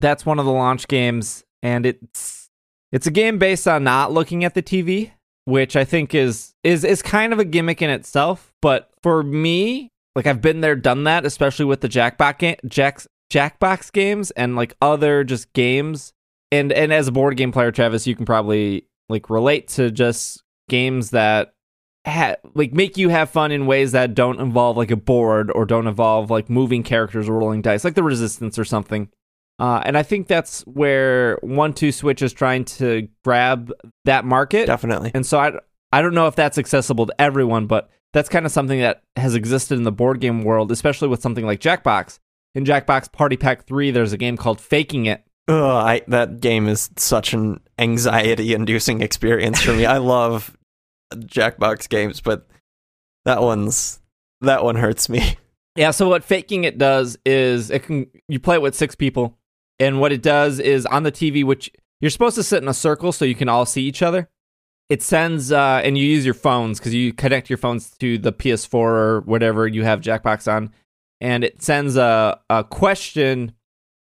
that's one of the launch games and it's it's a game based on not looking at the tv which I think is is is kind of a gimmick in itself. But for me, like I've been there, done that, especially with the Jackbox ga- Jack's Jackbox games and like other just games. And and as a board game player, Travis, you can probably like relate to just games that ha- like make you have fun in ways that don't involve like a board or don't involve like moving characters or rolling dice, like the Resistance or something. Uh, and I think that's where One Two Switch is trying to grab that market. Definitely. And so I, I don't know if that's accessible to everyone, but that's kind of something that has existed in the board game world, especially with something like Jackbox. In Jackbox Party Pack 3, there's a game called Faking It. Ugh, I, that game is such an anxiety inducing experience for me. I love Jackbox games, but that one's that one hurts me. Yeah, so what faking it does is it can you play it with six people and what it does is on the TV, which you're supposed to sit in a circle so you can all see each other. It sends, uh, and you use your phones because you connect your phones to the PS4 or whatever you have Jackbox on, and it sends a, a question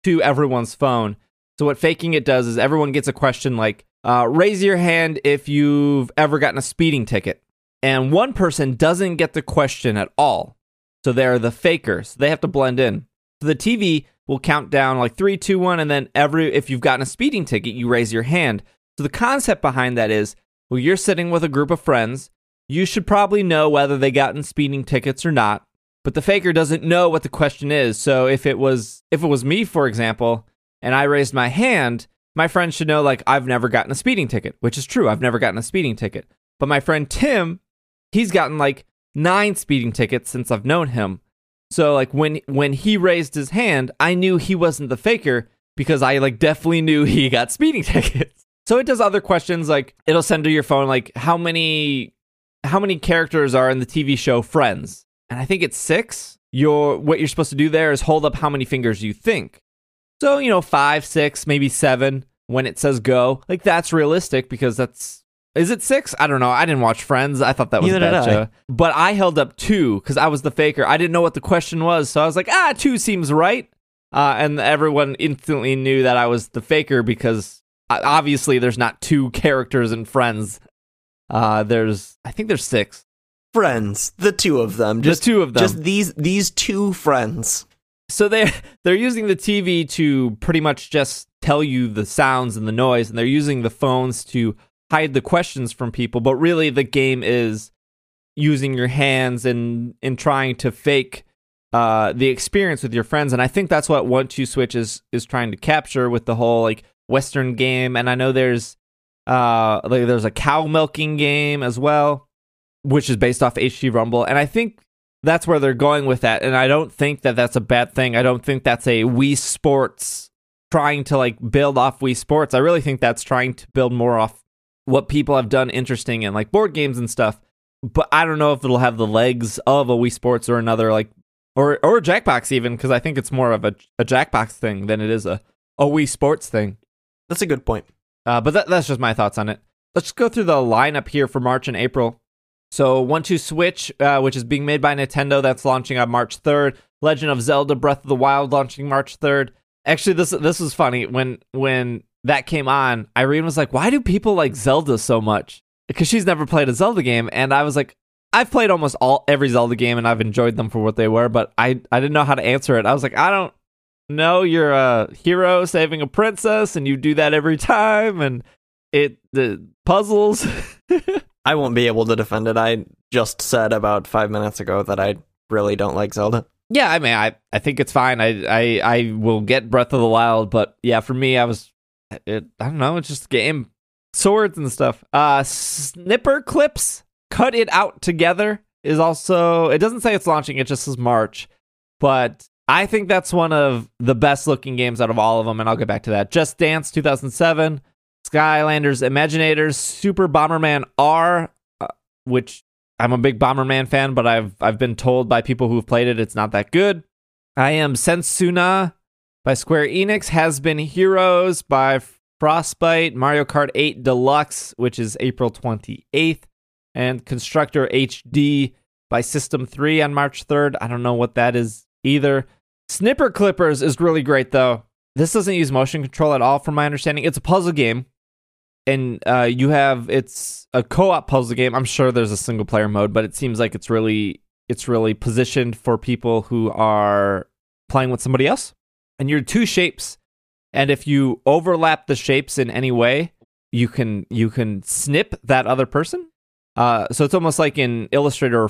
to everyone's phone. So what faking it does is everyone gets a question like, uh, "Raise your hand if you've ever gotten a speeding ticket," and one person doesn't get the question at all. So they're the fakers. They have to blend in. So the TV will count down like three, two, one, and then every if you've gotten a speeding ticket, you raise your hand. So the concept behind that is, well, you're sitting with a group of friends. You should probably know whether they gotten speeding tickets or not, but the faker doesn't know what the question is. So if it was if it was me, for example, and I raised my hand, my friend should know like I've never gotten a speeding ticket, which is true. I've never gotten a speeding ticket. But my friend Tim, he's gotten like nine speeding tickets since I've known him. So like when when he raised his hand, I knew he wasn't the faker because I like definitely knew he got speeding tickets. So it does other questions like it'll send to your phone like how many how many characters are in the TV show Friends? And I think it's 6. Your what you're supposed to do there is hold up how many fingers you think. So, you know, 5, 6, maybe 7 when it says go. Like that's realistic because that's is it six? I don't know. I didn't watch Friends. I thought that was Neither a bad show. But I held up two because I was the faker. I didn't know what the question was, so I was like, ah, two seems right. Uh, and everyone instantly knew that I was the faker because uh, obviously there's not two characters in Friends. Uh, there's, I think there's six. Friends, the two of them, just Just two of them. just these these two friends. so they they're using the TV to pretty much just tell you the sounds and the noise, and they're using the phones to hide the questions from people. But really, the game is using your hands and and trying to fake uh, the experience with your friends. And I think that's what One Two Switch is is trying to capture with the whole like Western game. And I know there's uh like there's a cow milking game as well, which is based off HD Rumble. And I think that's where they're going with that. And I don't think that that's a bad thing. I don't think that's a Wii Sports trying to like build off Wii Sports. I really think that's trying to build more off what people have done interesting in like board games and stuff. But I don't know if it'll have the legs of a Wii Sports or another like or or a Jackbox even because I think it's more of a, a Jackbox thing than it is a a Wii Sports thing. That's a good point. Uh, but that, that's just my thoughts on it. Let's go through the lineup here for March and April. So, One Two Switch, uh, which is being made by Nintendo, that's launching on March third. Legend of Zelda: Breath of the Wild launching March third. Actually, this this was funny when when that came on. Irene was like, "Why do people like Zelda so much?" because she's never played a Zelda game, and I was like, I've played almost all every Zelda game, and I've enjoyed them for what they were, but I I didn't know how to answer it. I was like, I don't know. You're a hero saving a princess, and you do that every time, and it the puzzles. I won't be able to defend it. I just said about five minutes ago that I really don't like Zelda. Yeah, I mean, I, I think it's fine. I, I I will get Breath of the Wild, but yeah, for me, I was, it, I don't know, it's just game, swords and stuff. Uh, Snipperclips, cut it out together is also. It doesn't say it's launching; it just says March. But I think that's one of the best looking games out of all of them, and I'll get back to that. Just Dance 2007, Skylanders Imaginators, Super Bomberman R, uh, which I'm a big Bomberman fan, but I've I've been told by people who've played it it's not that good. I am Setsuna by Square Enix, Has Been Heroes by Frostbite, Mario Kart 8 Deluxe, which is April 28th, and Constructor HD by System 3 on March 3rd. I don't know what that is either. Snipper Clippers is really great though. This doesn't use motion control at all, from my understanding. It's a puzzle game and uh, you have it's a co-op puzzle game. I'm sure there's a single player mode, but it seems like it's really it's really positioned for people who are playing with somebody else. And you're two shapes, and if you overlap the shapes in any way, you can you can snip that other person. Uh, so it's almost like in Illustrator.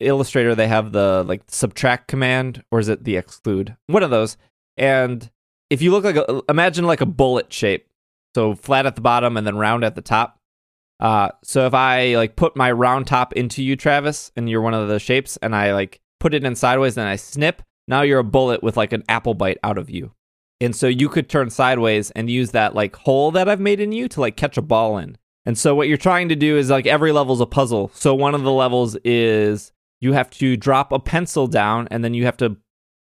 Illustrator, they have the like subtract command, or is it the exclude? One of those. And if you look like a, imagine like a bullet shape so flat at the bottom and then round at the top. Uh, so if I like put my round top into you, Travis, and you're one of the shapes, and I like put it in sideways and I snip, now you're a bullet with like an apple bite out of you. And so you could turn sideways and use that like hole that I've made in you to like catch a ball in. And so what you're trying to do is like every level's a puzzle. So one of the levels is you have to drop a pencil down and then you have to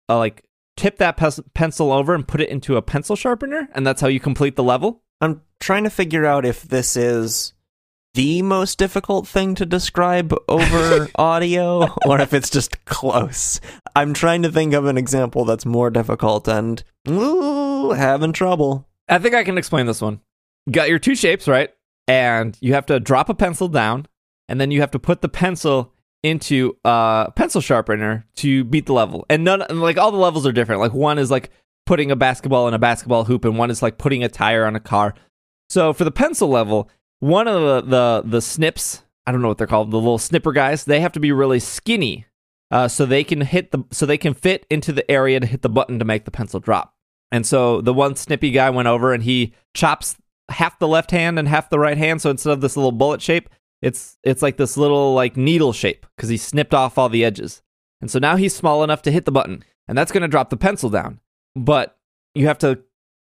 uh, like tip that pe- pencil over and put it into a pencil sharpener and that's how you complete the level. I'm trying to figure out if this is the most difficult thing to describe over audio or if it's just close. I'm trying to think of an example that's more difficult and ooh, having trouble. I think I can explain this one. You got your two shapes, right? And you have to drop a pencil down and then you have to put the pencil into a pencil sharpener to beat the level. And none like all the levels are different. Like one is like putting a basketball in a basketball hoop, and one is like putting a tire on a car. So for the pencil level, one of the the, the snips, I don't know what they're called, the little snipper guys, they have to be really skinny, uh, so they can hit the so they can fit into the area to hit the button to make the pencil drop. And so the one snippy guy went over and he chops half the left hand and half the right hand. So instead of this little bullet shape, it's it's like this little like needle shape because he snipped off all the edges. And so now he's small enough to hit the button, and that's going to drop the pencil down but you have to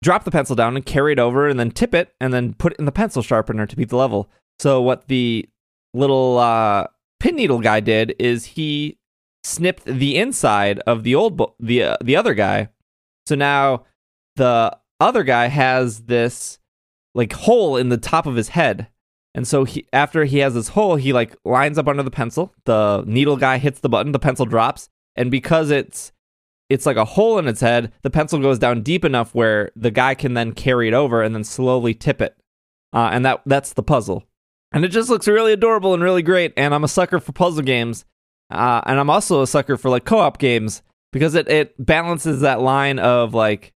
drop the pencil down and carry it over and then tip it and then put it in the pencil sharpener to beat the level. So what the little uh, pin needle guy did is he snipped the inside of the old bo- the uh, the other guy. So now the other guy has this like hole in the top of his head. And so he after he has this hole, he like lines up under the pencil. The needle guy hits the button, the pencil drops, and because it's it's like a hole in its head. The pencil goes down deep enough where the guy can then carry it over and then slowly tip it. Uh, and that that's the puzzle. And it just looks really adorable and really great. And I'm a sucker for puzzle games. Uh, and I'm also a sucker for like co-op games because it, it balances that line of like,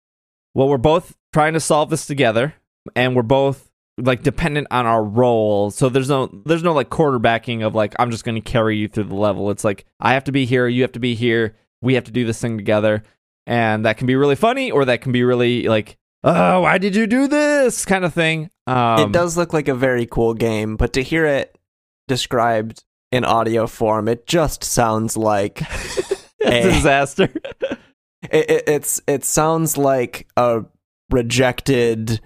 well, we're both trying to solve this together and we're both like dependent on our role. So there's no there's no like quarterbacking of like I'm just going to carry you through the level. It's like I have to be here, you have to be here we have to do this thing together. And that can be really funny or that can be really like, oh, why did you do this kind of thing. Um, it does look like a very cool game, but to hear it described in audio form, it just sounds like a disaster. it, it, it's it sounds like a rejected.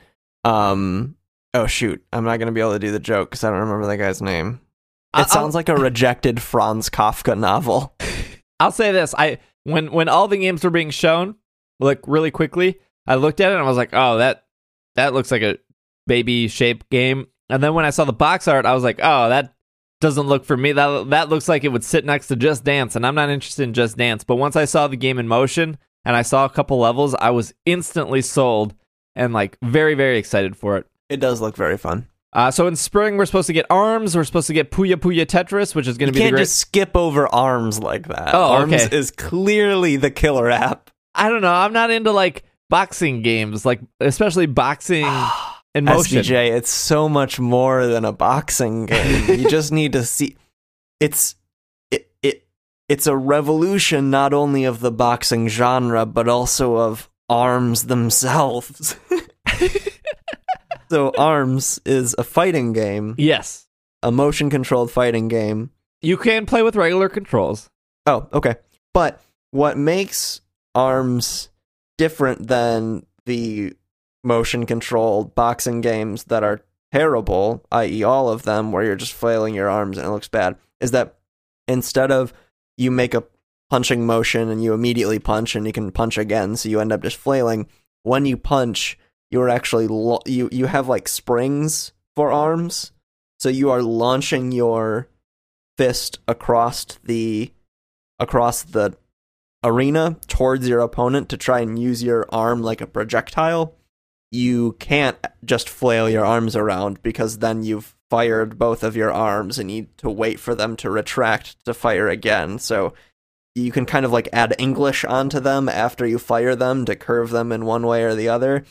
Um. Oh shoot! I'm not gonna be able to do the joke because I don't remember the guy's name. It sounds I'll, like a rejected Franz Kafka novel. I'll say this: I when when all the games were being shown, like really quickly, I looked at it and I was like, oh, that that looks like a baby shape game. And then when I saw the box art, I was like, oh, that doesn't look for me. That that looks like it would sit next to Just Dance, and I'm not interested in Just Dance. But once I saw the game in motion and I saw a couple levels, I was instantly sold and like very very excited for it. It does look very fun. Uh, so in spring, we're supposed to get arms. We're supposed to get Puyo Puyo Tetris, which is going to be the can't great. just skip over arms like that. Oh, arms okay. is clearly the killer app. I don't know. I'm not into like boxing games, like especially boxing in motion. SDJ, it's so much more than a boxing game. you just need to see it's it, it it's a revolution not only of the boxing genre but also of arms themselves. so arms is a fighting game, Yes, a motion controlled fighting game. you can play with regular controls. Oh, okay. But what makes arms different than the motion controlled boxing games that are terrible, i.e., all of them where you're just flailing your arms and it looks bad, is that instead of you make a punching motion and you immediately punch and you can punch again, so you end up just flailing, when you punch, you're actually lo- you you have like springs for arms, so you are launching your fist across the across the arena towards your opponent to try and use your arm like a projectile, you can't just flail your arms around because then you've fired both of your arms and you need to wait for them to retract to fire again. So you can kind of like add English onto them after you fire them to curve them in one way or the other.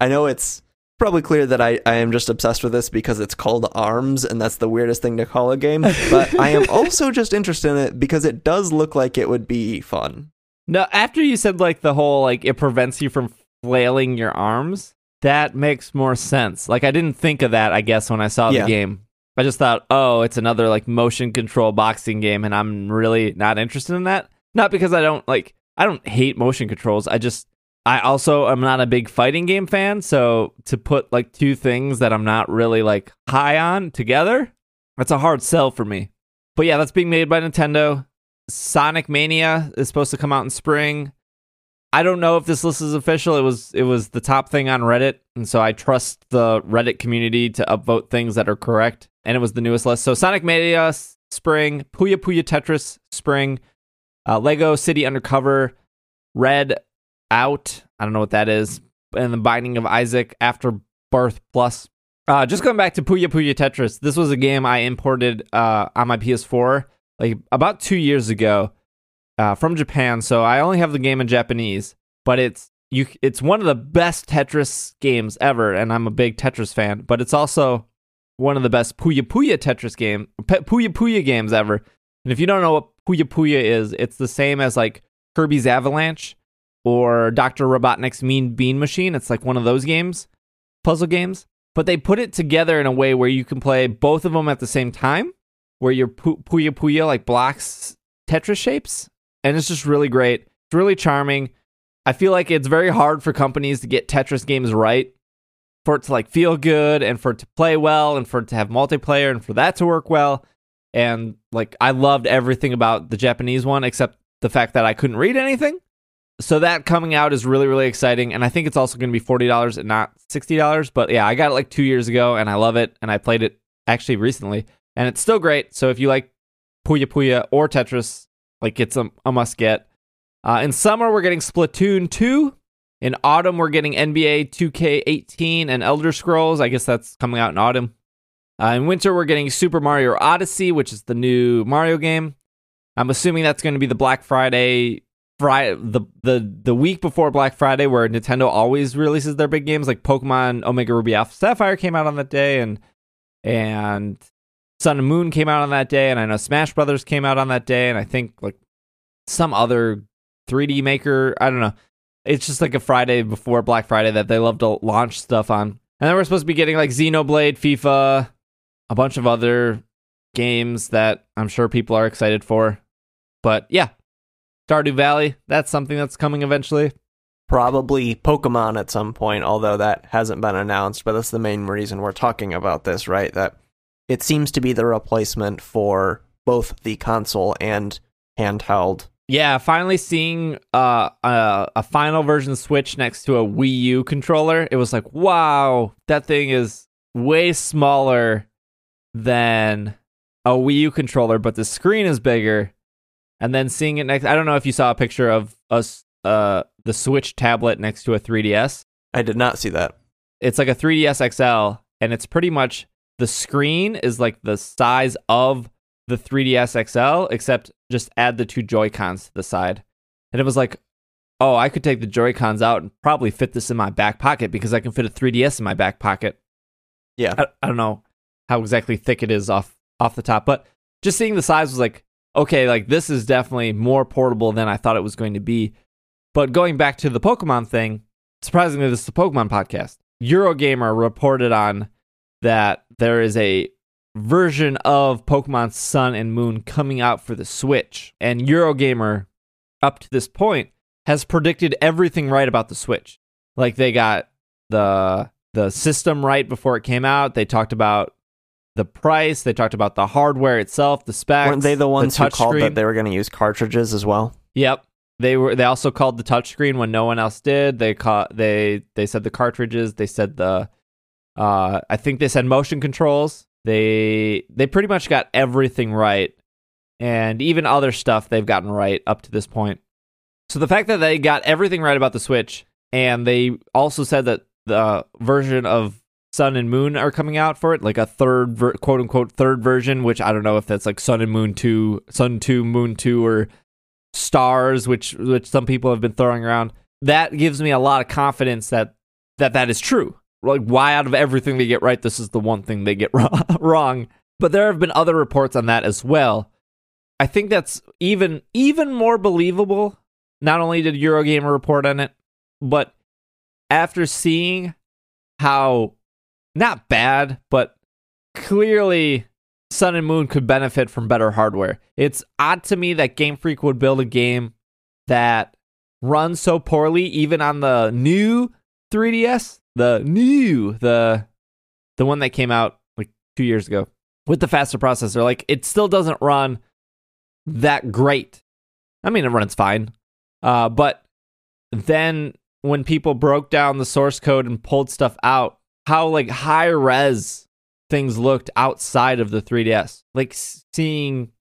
I know it's probably clear that I, I am just obsessed with this because it's called arms and that's the weirdest thing to call a game but i am also just interested in it because it does look like it would be fun No, after you said like the whole like it prevents you from flailing your arms, that makes more sense. Like I didn't think of that, I guess, when I saw Yeah. the game. I just thought, oh, it's another like motion control boxing game, and I'm really not interested in that. Not because I don't like I don't hate motion controls. I just I also am not a big fighting game fan, so to put like two things that I'm not really like high on together, that's a hard sell for me. But yeah, that's being made by Nintendo. Sonic Mania is supposed to come out in spring. I don't know if this list is official. It was it was the top thing on Reddit, and so I trust the Reddit community to upvote things that are correct. And it was the newest list. So Sonic Mania spring, Puyo Puyo Tetris spring, uh, Lego City Undercover, Red Out. I don't know what that is, and the Binding of Isaac After Birth Plus. Uh, just going back to Puyo Puyo Tetris. This was a game I imported uh, on my PS4 like about two years ago uh, from Japan. So I only have the game in Japanese, but it's you. It's one of the best Tetris games ever, and I'm a big Tetris fan. But it's also one of the best Puyo Puyo Tetris game, Puyo Puyo games ever. And if you don't know what Puyo Puyo is, it's the same as like Kirby's Avalanche or Dr. Robotnik's Mean Bean Machine. It's like one of those games, puzzle games. But they put it together in a way where you can play both of them at the same time, where your pu- Puyo Puyo like blocks Tetris shapes. And it's just really great. It's really charming. I feel like it's very hard for companies to get Tetris games right, for it to like feel good and for it to play well and for it to have multiplayer and for that to work well. And like I loved everything about the Japanese one except the fact that I couldn't read anything. So that coming out is really really exciting and I think it's also going to be $40 and not $60, but yeah, I got it like 2 years ago and I love it and I played it actually recently and it's still great. So if you like Puyo Puyo or Tetris, like it's a, a must get. Uh, in summer, we're getting Splatoon 2. In autumn, we're getting NBA 2K18 and Elder Scrolls. I guess that's coming out in autumn. Uh, in winter, we're getting Super Mario Odyssey, which is the new Mario game. I'm assuming that's going to be the Black Friday, Friday, the the the week before Black Friday, where Nintendo always releases their big games, like Pokemon Omega Ruby Alpha Sapphire came out on that day, and and Sun and Moon came out on that day, and I know Smash Brothers came out on that day, and I think like some other 3D maker. I don't know. It's just like a Friday before Black Friday that they love to launch stuff on. And then we're supposed to be getting like Xenoblade, FIFA, a bunch of other games that I'm sure people are excited for. But yeah, Stardew Valley, that's something that's coming eventually. probably pokemon at some point although that hasn't been announced but that's the main reason we're talking about this right that it seems to be the replacement for both the console and handheld Yeah, finally seeing uh, a, a final version Switch next to a Wii U controller. It was like, wow, that thing is way smaller than a Wii U controller, but the screen is bigger. And then seeing it next, I don't know if you saw a picture of us, uh, the Switch tablet next to a 3DS. i did not see that It's like a 3DS XL, and it's pretty much the screen is like the size of the 3DS XL, except just add the two Joy Cons to the side. And it was like, oh, I could take the Joy Cons out and probably fit this in my back pocket because I can fit a 3DS in my back pocket. Yeah. I, I don't know how exactly thick it is off off the top, but just seeing the size was like, okay, like this is definitely more portable than I thought it was going to be. But going back to the Pokemon thing, surprisingly, this is the Pokemon podcast. Eurogamer reported on that there is a version of Pokemon Sun and Moon coming out for the Switch. And Eurogamer, up to this point, has predicted everything right about the Switch. Like they got the the system right before it came out. They talked about the price. They talked about the hardware itself, the specs. Weren't they the ones who called touchscreen. that they were going to use cartridges as well? Yep. They were. They also called the touchscreen when no one else did. They caught. They they said the cartridges. They said the. Uh, I think they said motion controls. They they pretty much got everything right, and even other stuff they've gotten right up to this point. So the fact that they got everything right about the Switch, and they also said that the version of Sun and Moon are coming out for it, like a third ver- quote unquote third version, which I don't know if that's like Sun and Moon two, Sun two, Moon two, or stars, which which some people have been throwing around. That gives me a lot of confidence that that that is true. Like, why out of everything they get right, this is the one thing they get wrong. But there have been other reports on that as well. I think that's even even more believable. Not only did Eurogamer report on it, but after seeing how not bad, but clearly Sun and Moon could benefit from better hardware. It's odd to me that Game Freak would build a game that runs so poorly, even on the new 3DS, the new the the one that came out like two years ago with the faster processor. Like it still doesn't run that great. I mean, it runs fine, uh, but then when people broke down the source code and pulled stuff out, how like high res things looked outside of the 3DS. Like seeing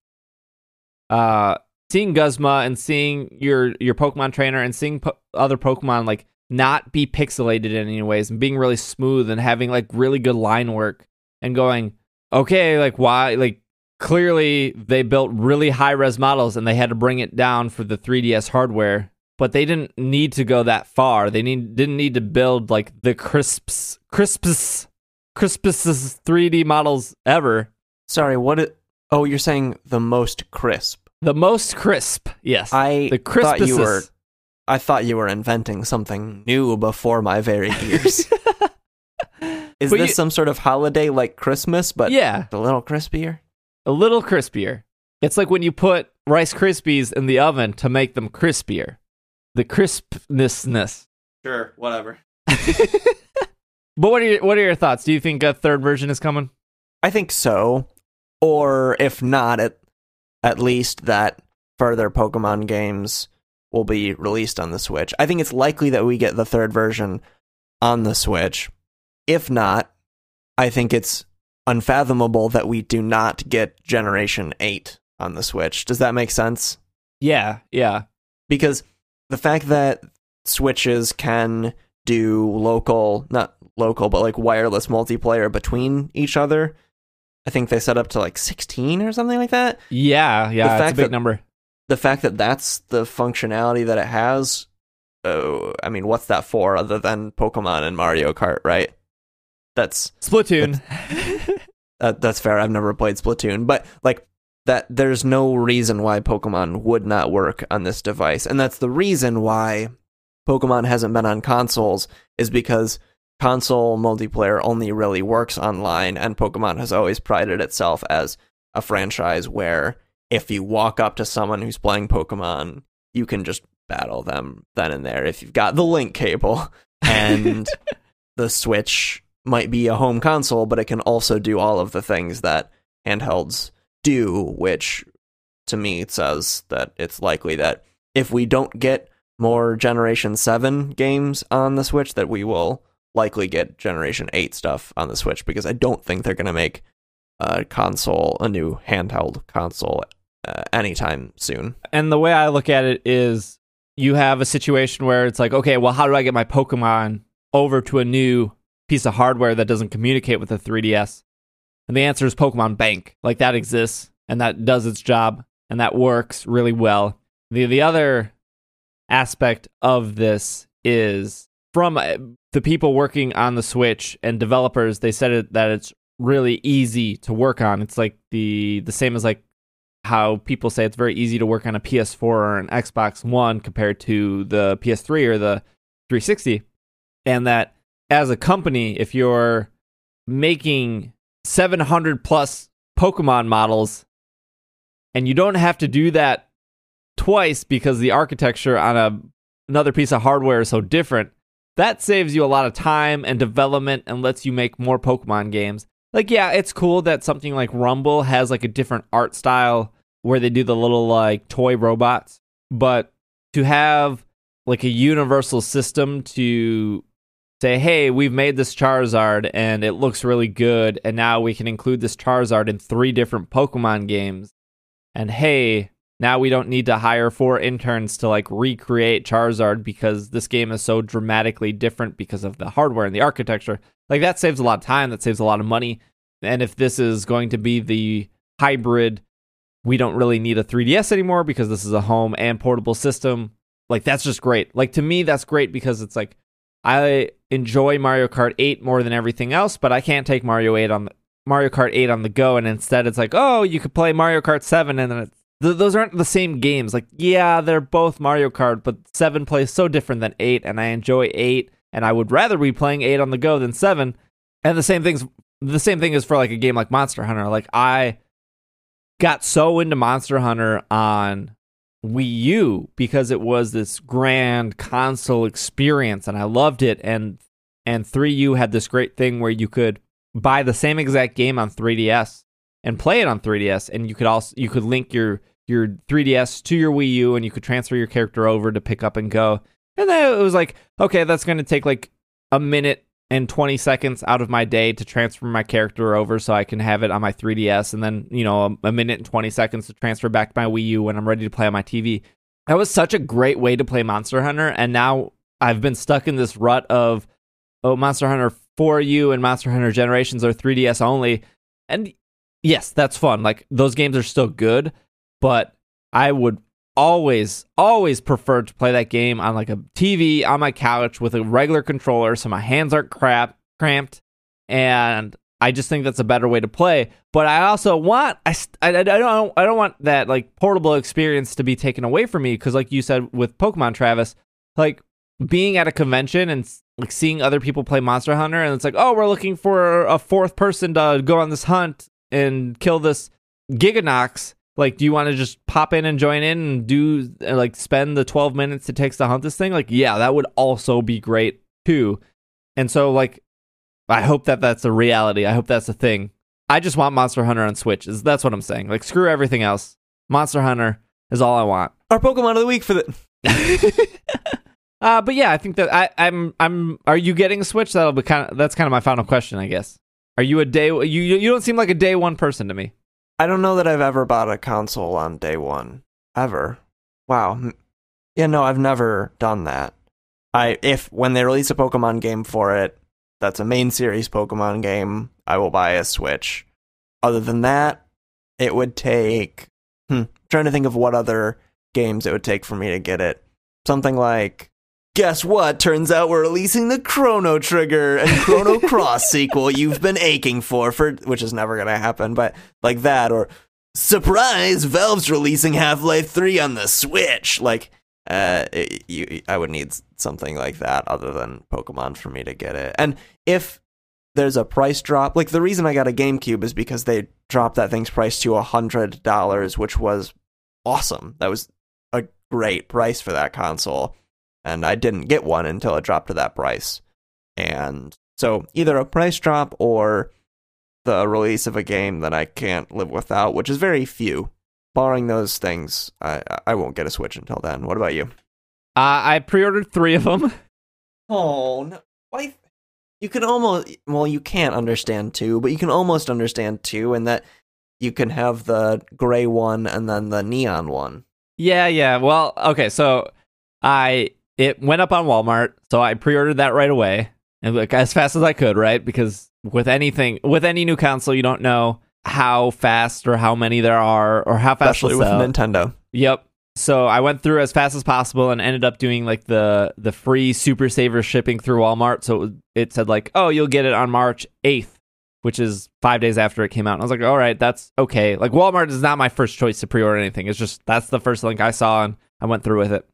uh seeing Guzma and seeing your your Pokemon trainer and seeing po- other Pokemon like not be pixelated in any ways and being really smooth and having like really good line work and going, okay, like why like clearly they built really high res models and they had to bring it down for the 3DS hardware, but they didn't need to go that far. They need didn't need to build like the crisps crisps crispest 3D models ever. Sorry, what? It, oh, you're saying the most crisp. The most crisp, yes. I the thought you were. I thought you were inventing something new before my very ears. Is But this you- some sort of holiday like Christmas, but yeah, a little crispier? a little crispier. It's like when you put Rice Krispies in the oven to make them crispier. The crispnessness. Sure, whatever. But what are your, what are your thoughts? Do you think a third version is coming? I think so. Or if not, at at least that further Pokemon games will be released on the Switch. I think it's likely that we get the third version on the Switch. If not, I think it's unfathomable that we do not get Generation 8 on the Switch. Does that make sense? Yeah, yeah. because the fact that switches can do local not local but like wireless multiplayer between each other i think they set up to like 16 or something like that Yeah, yeah, The it's a fact big that- number. the fact that that's the functionality that it has oh i mean what's that for other than pokemon and mario kart right that's Splatoon. that, that's fair i've never played splatoon but like that there's no reason why pokemon would not work on this device. And that's the reason why pokemon hasn't been on consoles is because console multiplayer only really works online and pokemon has always prided itself as a franchise where if you walk up to someone who's playing pokemon you can just battle them then and there if you've got the link cable. And the switch might be a home console but it can also do all of the things that handhelds do which to me says that it's likely that if we don't get more generation 7 games on the switch that we will likely get generation 8 stuff on the switch because i don't think they're going to make a console a new handheld console uh, anytime soon and the way I look at it is you have a situation where it's like, okay, well, how do I get my Pokemon over to a new piece of hardware that doesn't communicate with the 3DS? And the answer is Pokemon Bank. Like that exists and that does its job and that works really well. The the other aspect of this is from uh, the people working on the Switch and developers, they said it, that it's really easy to work on. It's like the the same as like how people say it's very easy to work on a PS4 or an Xbox One compared to the PS3 or the 360. And that as a company, if you're making 700 plus Pokemon models and you don't have to do that twice because the architecture on a another piece of hardware is so different, that saves you a lot of time and development and lets you make more Pokemon games. Like, yeah, it's cool that something like Rumble has like a different art style where they do the little like toy robots, but to have like a universal system to say, hey, we've made this Charizard and it looks really good, and now we can include this Charizard in three different Pokemon games. And hey, now we don't need to hire four interns to like recreate Charizard because this game is so dramatically different because of the hardware and the architecture. Like that saves a lot of time, that saves a lot of money. And if this is going to be the hybrid, we don't really need a 3DS anymore because this is a home and portable system. Like that's just great. Like to me that's great because it's like I enjoy Mario Kart 8 more than everything else, but I can't take Mario 8 on the Mario Kart 8 on the go and instead it's like, "Oh, you could play Mario Kart 7 and then it's th- those aren't the same games. Like, yeah, they're both Mario Kart, but 7 plays so different than 8, and I enjoy 8, and I would rather be playing 8 on the go than 7. And the same thing's the same thing is for like a game like Monster Hunter. Like I got so into Monster Hunter on Wii U because it was this grand console experience and I loved it and and 3U had this great thing where you could buy the same exact game on 3DS and play it on 3DS and you could also you could link your your 3DS to your Wii U and you could transfer your character over to pick up and go. And then it was like, okay, that's going to take like a minute and 20 seconds out of my day to transfer my character over so I can have it on my 3DS and then, you know, a, a minute and 20 seconds to transfer back to my Wii U when I'm ready to play on my TV. That was such a great way to play Monster Hunter and now I've been stuck in this rut of oh Monster Hunter 4U and Monster Hunter Generations are 3DS only. And yes, that's fun. Like those games are still good, but I would always, always prefer to play that game on like a TV on my couch with a regular controller, so my hands aren't crap cramped, and I just think that's a better way to play. But I also want I, I, I don't I don't want that like portable experience to be taken away from me because like you said with Pokemon Travis, like being at a convention and like seeing other people play Monster Hunter and it's like oh we're looking for a fourth person to go on this hunt and kill this Gigginox. Like, do you want to just pop in and join in and do uh, like spend the 12 minutes it takes to hunt this thing? Like, yeah, that would also be great too. And so, like, I hope that that's a reality. I hope that's a thing. I just want Monster Hunter on Switch. Is that's what I'm saying? Like, screw everything else. Monster Hunter is all I want. Our Pokemon of the week for the. uh, but yeah, I think that I, I'm. I'm. Are you getting a Switch? That'll be kind of. That's kind of my final question, I guess. Are you a day? You you don't seem like a day one person to me. I don't know that I've ever bought a console on day one ever. Wow. Yeah, no, I've never done that. I if when they release a Pokemon game for it, that's a main series Pokemon game, I will buy a Switch. Other than that, it would take hmm, trying to think of what other games it would take for me to get it. Something like guess what? Turns out we're releasing the Chrono Trigger and Chrono Cross sequel you've been aching for, for which is never gonna happen, but like that, or surprise, Valve's releasing Half Life Three on the Switch. Like, uh, it, you, I would need something like that other than Pokemon for me to get it. And if there's a price drop, like the reason I got a GameCube is because they dropped that thing's price to a hundred dollars, which was awesome. That was a great price for that console and I didn't get one until it dropped to that price. And so either a price drop or the release of a game that I can't live without, which is very few. Barring those things, I I won't get a Switch until then. What about you? Uh, I pre-ordered three of them. Oh no! Why? You can almost well, you can't understand two, but you can almost understand two, and that you can have the gray one and then the neon one. Yeah, yeah. Well, okay, so I it went up on Walmart, so I pre-ordered that right away. and like as fast as I could, right? Because with anything, with any new console, you don't know how fast or how many there are or how fast Especially with sell. Nintendo. Yep. So I went through as fast as possible and ended up doing like the the free Super Saver shipping through Walmart. So it, was- it said like, oh, you'll get it on March eighth, which is five days after it came out. And I was like, all right, that's okay. Like Walmart is not my first choice to pre-order anything. It's just that's the first link I saw and I went through with it.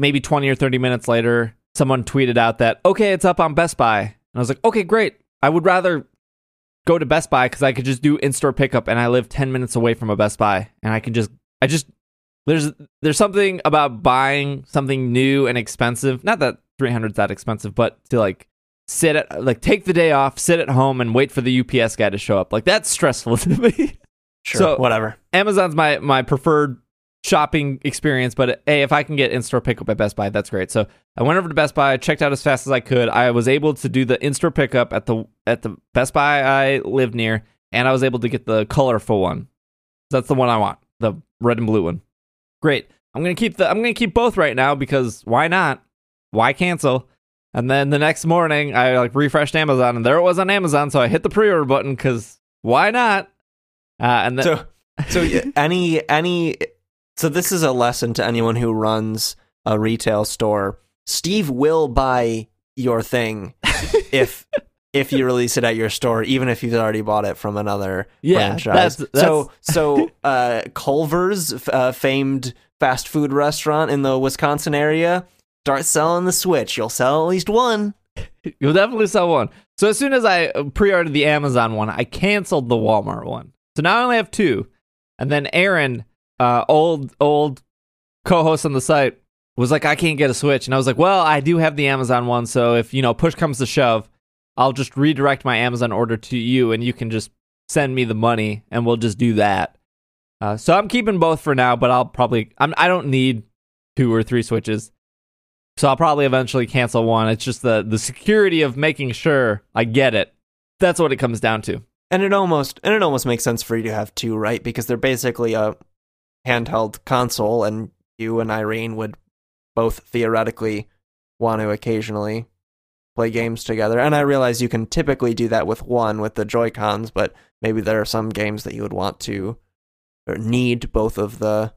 Maybe twenty or thirty minutes later, someone tweeted out that okay, it's up on Best Buy, and I was like, okay, great. I would rather go to Best Buy because I could just do in-store pickup, and I live ten minutes away from a Best Buy, and I can just, I just, there's, there's something about buying something new and expensive. Not that three hundred's that expensive, but to like sit at, like take the day off, sit at home, and wait for the UPS guy to show up. Like that's stressful to me. Sure. So- whatever. Amazon's my my preferred shopping experience, but hey, if I can get in-store pickup at Best Buy, that's great. So I went over to Best Buy, checked out as fast as I could. I was able to do the in-store pickup at the at the Best Buy I live near, and I was able to get the colorful one. That's the one I want, the red and blue one. Great. I'm gonna keep the I'm gonna keep both right now because why not? Why cancel? And then the next morning, I like refreshed Amazon, and there it was on Amazon. So I hit the pre-order button because why not? Uh, and then So, so any any so this is a lesson to anyone who runs a retail store. Steve will buy your thing if if you release it at your store, even if you've already bought it from another Yeah, franchise. that's- so so uh, Culver's, uh, famed fast food restaurant in the Wisconsin area, start selling the Switch. You'll sell at least one. You'll definitely sell one. So as soon as I pre-ordered the Amazon one, I canceled the Walmart one. So now I only have two. And then Aaron, uh, old old co-host on the site, was like, I can't get a Switch, and I was like, Well, I do have the Amazon one, so if you know push comes to shove, I'll just redirect my Amazon order to you, and you can just send me the money, and we'll just do that. Uh, so I'm keeping both for now, but I'll probably I'm, I don't need two or three Switches. So I'll probably eventually cancel one. It's just the the security of making sure I get it. That's what it comes down to. And it almost and it almost makes sense for you to have two, right? Because they're basically a handheld console, and you and Irene would both theoretically want to occasionally play games together. And I realize you can typically do that with one with the Joy Cons, but maybe there are some games that you would want to or need both of the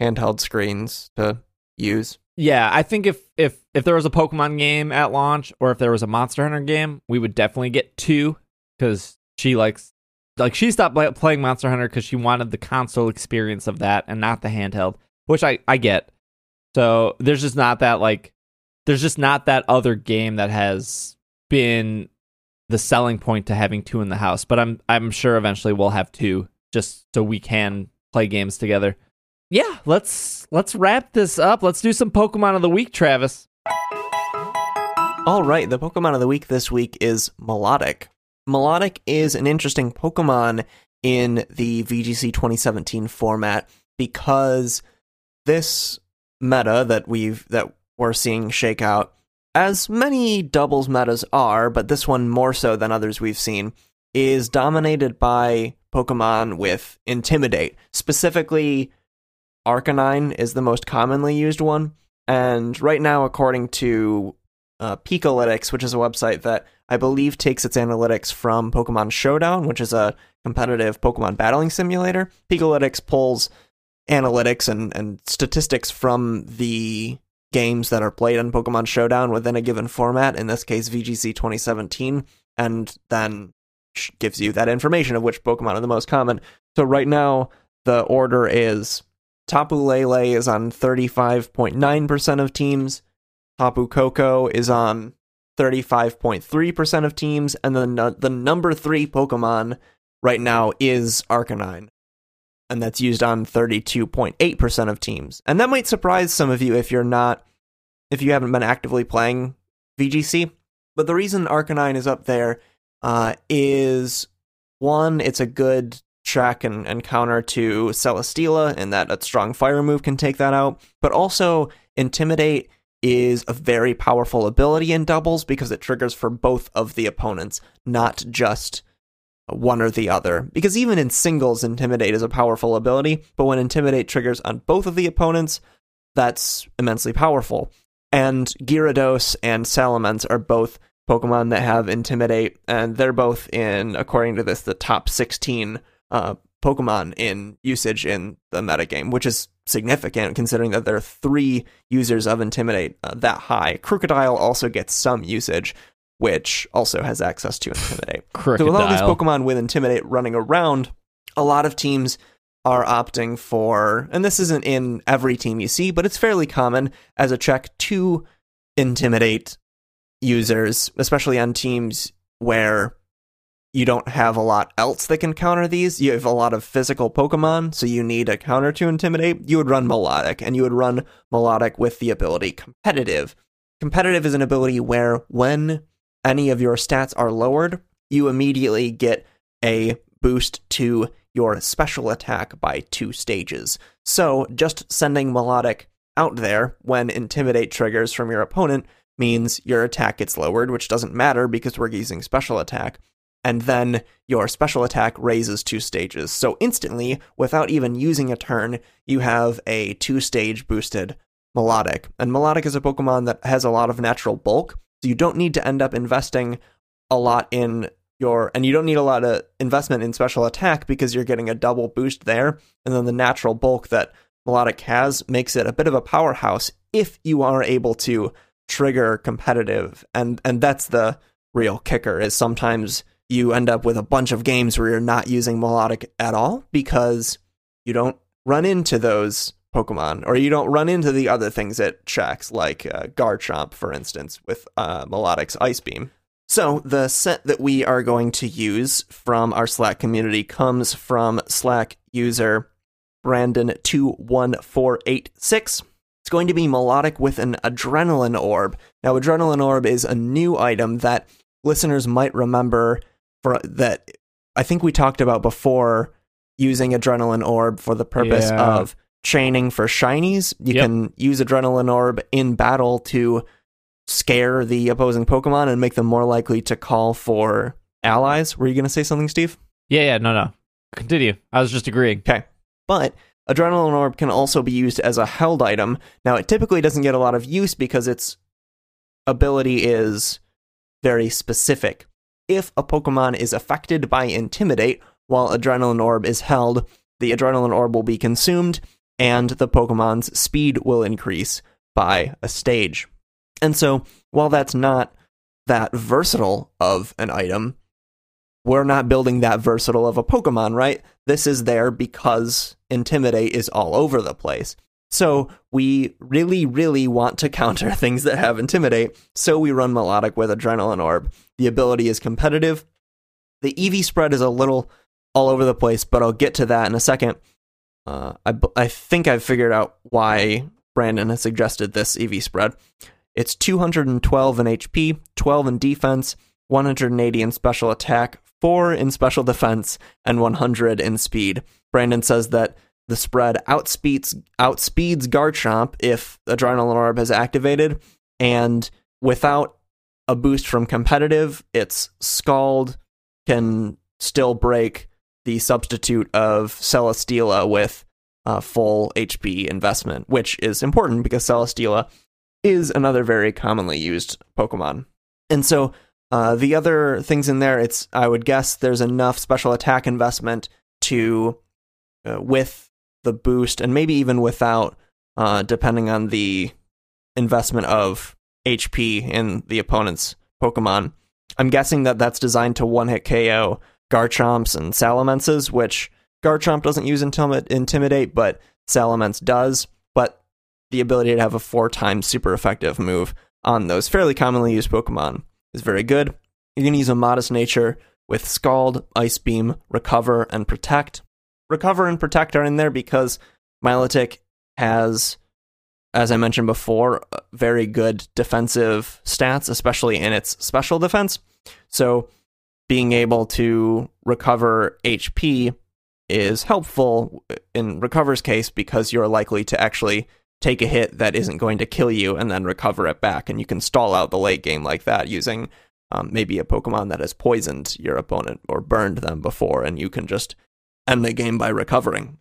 handheld screens to use. Yeah, I think if if if there was a Pokemon game at launch or if there was a Monster Hunter game, we would definitely get two because she likes like she stopped playing Monster Hunter because she wanted the console experience of that and not the handheld, which I I get. So there's just not that like there's just not that other game that has been the selling point to having two in the house. But I'm I'm sure eventually we'll have two just so we can play games together. Yeah, let's let's wrap this up. Let's do some Pokemon of the week, Travis. All right, the Pokemon of the week this week is Milotic. Milotic is an interesting Pokemon in the VGC 2017 format because this meta that we've that we're seeing shake out, as many doubles metas are, but this one more so than others we've seen, is dominated by Pokemon with Intimidate. Specifically, Arcanine is the most commonly used one. And right now, according to uh, Pikalytics, which is a website that I believe takes its analytics from Pokemon Showdown, which is a competitive Pokemon battling simulator, Pikalytics pulls analytics and, and statistics from the games that are played on Pokemon Showdown within a given format, in this case VGC 2017, and then gives you that information of which Pokemon are the most common. So right now, the order is Tapu Lele is on 35.9% of teams, Tapu Koko is on 35.3% of teams, and then the, number three Pokemon right now is Arcanine. And that's used on 32.8% of teams. And that might surprise some of you if you're not, if you haven't been actively playing VGC. But the reason Arcanine is up there uh, is one, it's a good track and, and counter to Celesteela, and that a strong fire move can take that out. But also, Intimidate is a very powerful ability in doubles because it triggers for both of the opponents, not just one or the other. Because even in singles, Intimidate is a powerful ability, but when Intimidate triggers on both of the opponents, that's immensely powerful. And Gyarados and Salamence are both Pokemon that have Intimidate, and they're both in, according to this, the top 16 uh, Pokemon in usage in the metagame, which is significant considering that there are three users of Intimidate uh, that high. Krookodile also gets some usage, which also has access to Intimidate. Krookodile. So with all these Pokemon with Intimidate running around, a lot of teams are opting for, and this isn't in every team you see, but it's fairly common as a check to intimidate users, especially on teams where you don't have a lot else that can counter these. You have a lot of physical Pokemon, so you need a counter to intimidate. You would run Milotic, and you would run Milotic with the ability Competitive. Competitive is an ability where when any of your stats are lowered, you immediately get a boost to your special attack by two stages. So just sending Milotic out there when Intimidate triggers from your opponent means your attack gets lowered, which doesn't matter because we're using special attack. And then your special attack raises two stages. So instantly, without even using a turn, you have a two stage boosted Milotic. And Milotic is a Pokemon that has a lot of natural bulk, so you don't need to end up investing a lot in your and you don't need a lot of investment in special attack because you're getting a double boost there and then the natural bulk that Milotic has makes it a bit of a powerhouse if you are able to trigger competitive and and that's the real kicker is sometimes you end up with a bunch of games where you're not using Milotic at all because you don't run into those Pokemon, or you don't run into the other things it checks, like uh, Garchomp, for instance, with uh, Milotic's Ice Beam. So, the set that we are going to use from our Slack community comes from Slack user Brandon21486. It's going to be Milotic with an adrenaline orb. Now, adrenaline orb is a new item that listeners might remember for that I think we talked about before using adrenaline orb for the purpose Yeah. of training for shinies. You Yep. can use adrenaline orb in battle to scare the opposing Pokemon and make them more likely to call for allies. Were you going to say something, Steve? Yeah, yeah, no, no. Continue. I was just agreeing. Okay. But Adrenaline Orb can also be used as a held item. Now, it typically doesn't get a lot of use because its ability is very specific. If a Pokemon is affected by Intimidate while Adrenaline Orb is held, the Adrenaline Orb will be consumed and the Pokemon's speed will increase by a stage. And so, while that's not that versatile of an item, we're not building that versatile of a Pokemon, right? This is there because Intimidate is all over the place. So we really, really want to counter things that have Intimidate, so we run Milotic with Adrenaline Orb. The ability is competitive. The EV spread is a little all over the place, but I'll get to that in a second. Uh, I, I think I've figured out why Brandon has suggested this EV spread. It's 212 in HP, 12 in defense, 180 in special attack, 4 in special defense, and 100 in speed. Brandon says that the spread outspeeds outspeeds Garchomp if Adrenaline Orb has activated, and without a boost from competitive, its Scald can still break the substitute of Celesteela with uh, full HP investment, which is important because Celesteela is another very commonly used Pokemon. And so uh, the other things in there, it's I would guess there's enough special attack investment to uh, with the boost, and maybe even without, uh, depending on the investment of HP in the opponent's Pokemon. I'm guessing that that's designed to one hit KO Garchomps and Salamences, which Garchomp doesn't use Intimi- Intimidate, but Salamence does. But the ability to have a four times super effective move on those fairly commonly used Pokemon is very good. You're going to use a modest nature with Scald, Ice Beam, Recover, and Protect. Recover and Protect are in there because Milotic has, as I mentioned before, very good defensive stats, especially in its special defense. So being able to recover HP is helpful in Recover's case because you're likely to actually take a hit that isn't going to kill you and then recover it back. And you can stall out the late game like that using um, maybe a Pokemon that has poisoned your opponent or burned them before, and you can just end the game by recovering.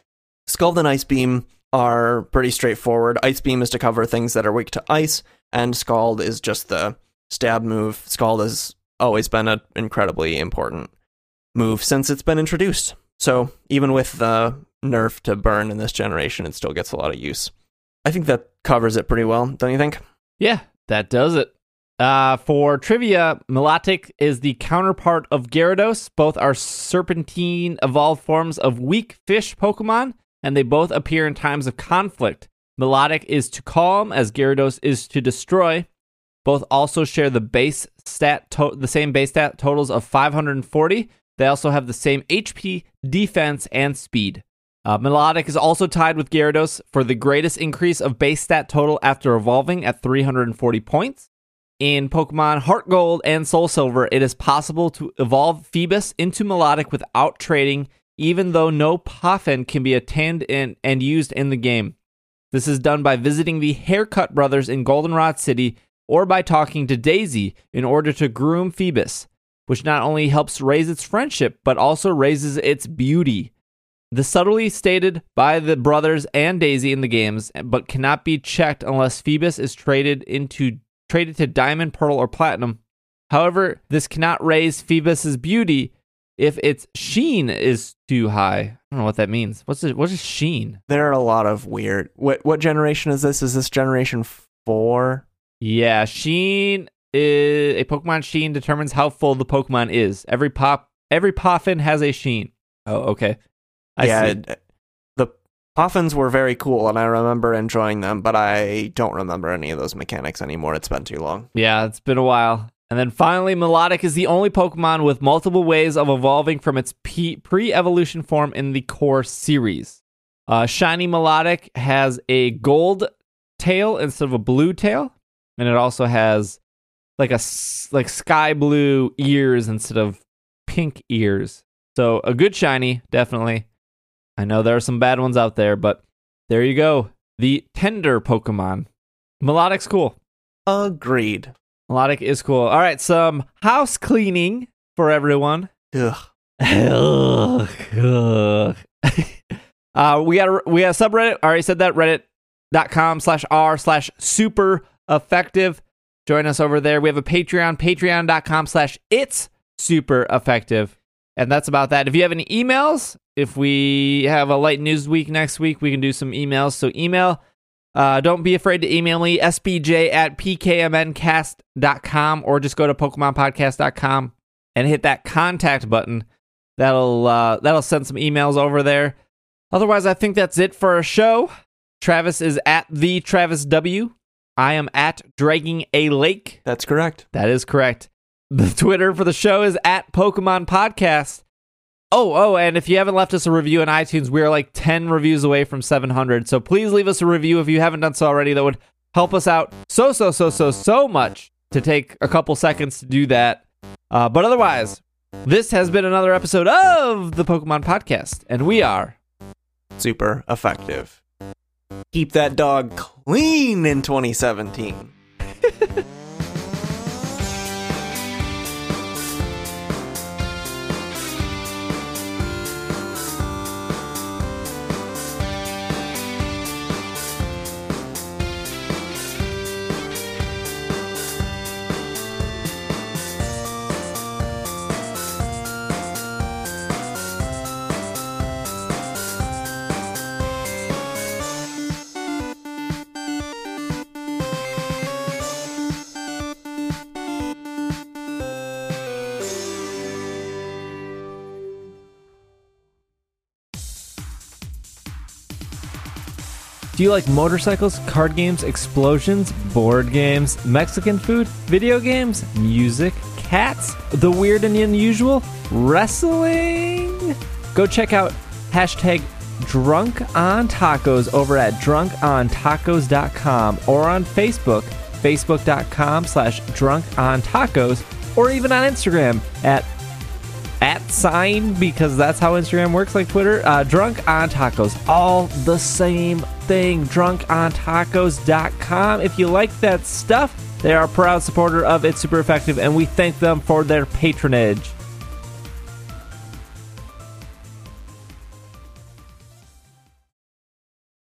Scald and Ice Beam are pretty straightforward. Ice Beam is to cover things that are weak to ice, and Scald is just the stab move, Scald has always been an incredibly important move since it's been introduced. So even with the nerf to burn in this generation, it still gets a lot of use. I think that covers it pretty well, don't you think? Yeah, that does it. Uh, for trivia, Milotic is the counterpart of Gyarados. Both are serpentine evolved forms of weak fish Pokemon, and they both appear in times of conflict. Milotic is to calm, as Gyarados is to destroy. Both also share the base stat, to- the same base stat totals of 540. They also have the same HP, defense, and speed. Uh, Milotic is also tied with Gyarados for the greatest increase of base stat total after evolving at 340 points. In Pokemon Heart Gold and Soul Silver, it is possible to evolve Feebas into Milotic without trading, even though no Poffin can be attained in, and used in the game. This is done by visiting the Haircut Brothers in Goldenrod City or by talking to Daisy in order to groom Feebas, which not only helps raise its friendship, but also raises its beauty. The subtly stated by the brothers and Daisy in the games, but cannot be checked unless Feebas is traded into traded to Diamond, Pearl, or Platinum. However, this cannot raise Feebas's beauty if its sheen is too high. I don't know what that means. What's it, what is sheen? There are a lot of weird. What what generation is this? Is this generation four? Yeah, sheen is a Pokemon sheen determines how full the Pokemon is. Every pop every Poffin has a sheen. Oh, okay. I yeah, see. it- the Poffins were very cool, and I remember enjoying them, but I don't remember any of those mechanics anymore. It's been too long. Yeah, it's been a while. And then finally, Milotic is the only Pokemon with multiple ways of evolving from its pre-evolution form in the core series. Uh, Shiny Milotic has a gold tail instead of a blue tail, and it also has like a like sky blue ears instead of pink ears. So a good shiny, definitely. I know there are some bad ones out there, but there you go. The tender Pokemon. Milotic's cool. Agreed. Milotic is cool. All right, some house cleaning for everyone. Ugh. Ugh, ugh. uh, we got a, we have subreddit. I already said that. Reddit.com slash r slash super effective. Join us over there. We have a Patreon, patreon.com slash it's super effective. And that's about that. If you have any emails, if we have a light news week next week, we can do some emails. So email uh, don't be afraid to email me, sbj at pkmncast.com, or just go to PokemonPodcast.com and hit that contact button. That'll uh, that'll send some emails over there. Otherwise, I think that's it for our show. Travis is at the Travis W. I am at Dragging a Lake. That's correct. That is correct. The Twitter for the show is at Pokemon Podcast. Oh, oh, and if you haven't left us a review on iTunes, we are like 10 reviews away from 700. So please leave us a review if you haven't done so already. That would help us out so, so, so, so, so much to take a couple seconds to do that. Uh, but otherwise, this has been another episode of the Pokemon Podcast, and we are. Super effective. Keep that dog clean in 2017. Do you like motorcycles, card games, explosions, board games, Mexican food, video games, music, cats, the weird and unusual, wrestling? Go check out hashtag drunk on tacos over at drunkontacos.com or on Facebook, facebook.com slash drunk on tacos, or even on Instagram at at sign because that's how Instagram works, like Twitter. Uh, drunk on tacos, all the same thing. Drunkontacos.com. If you like that stuff, they are a proud supporter of It's Super Effective, and we thank them for their patronage.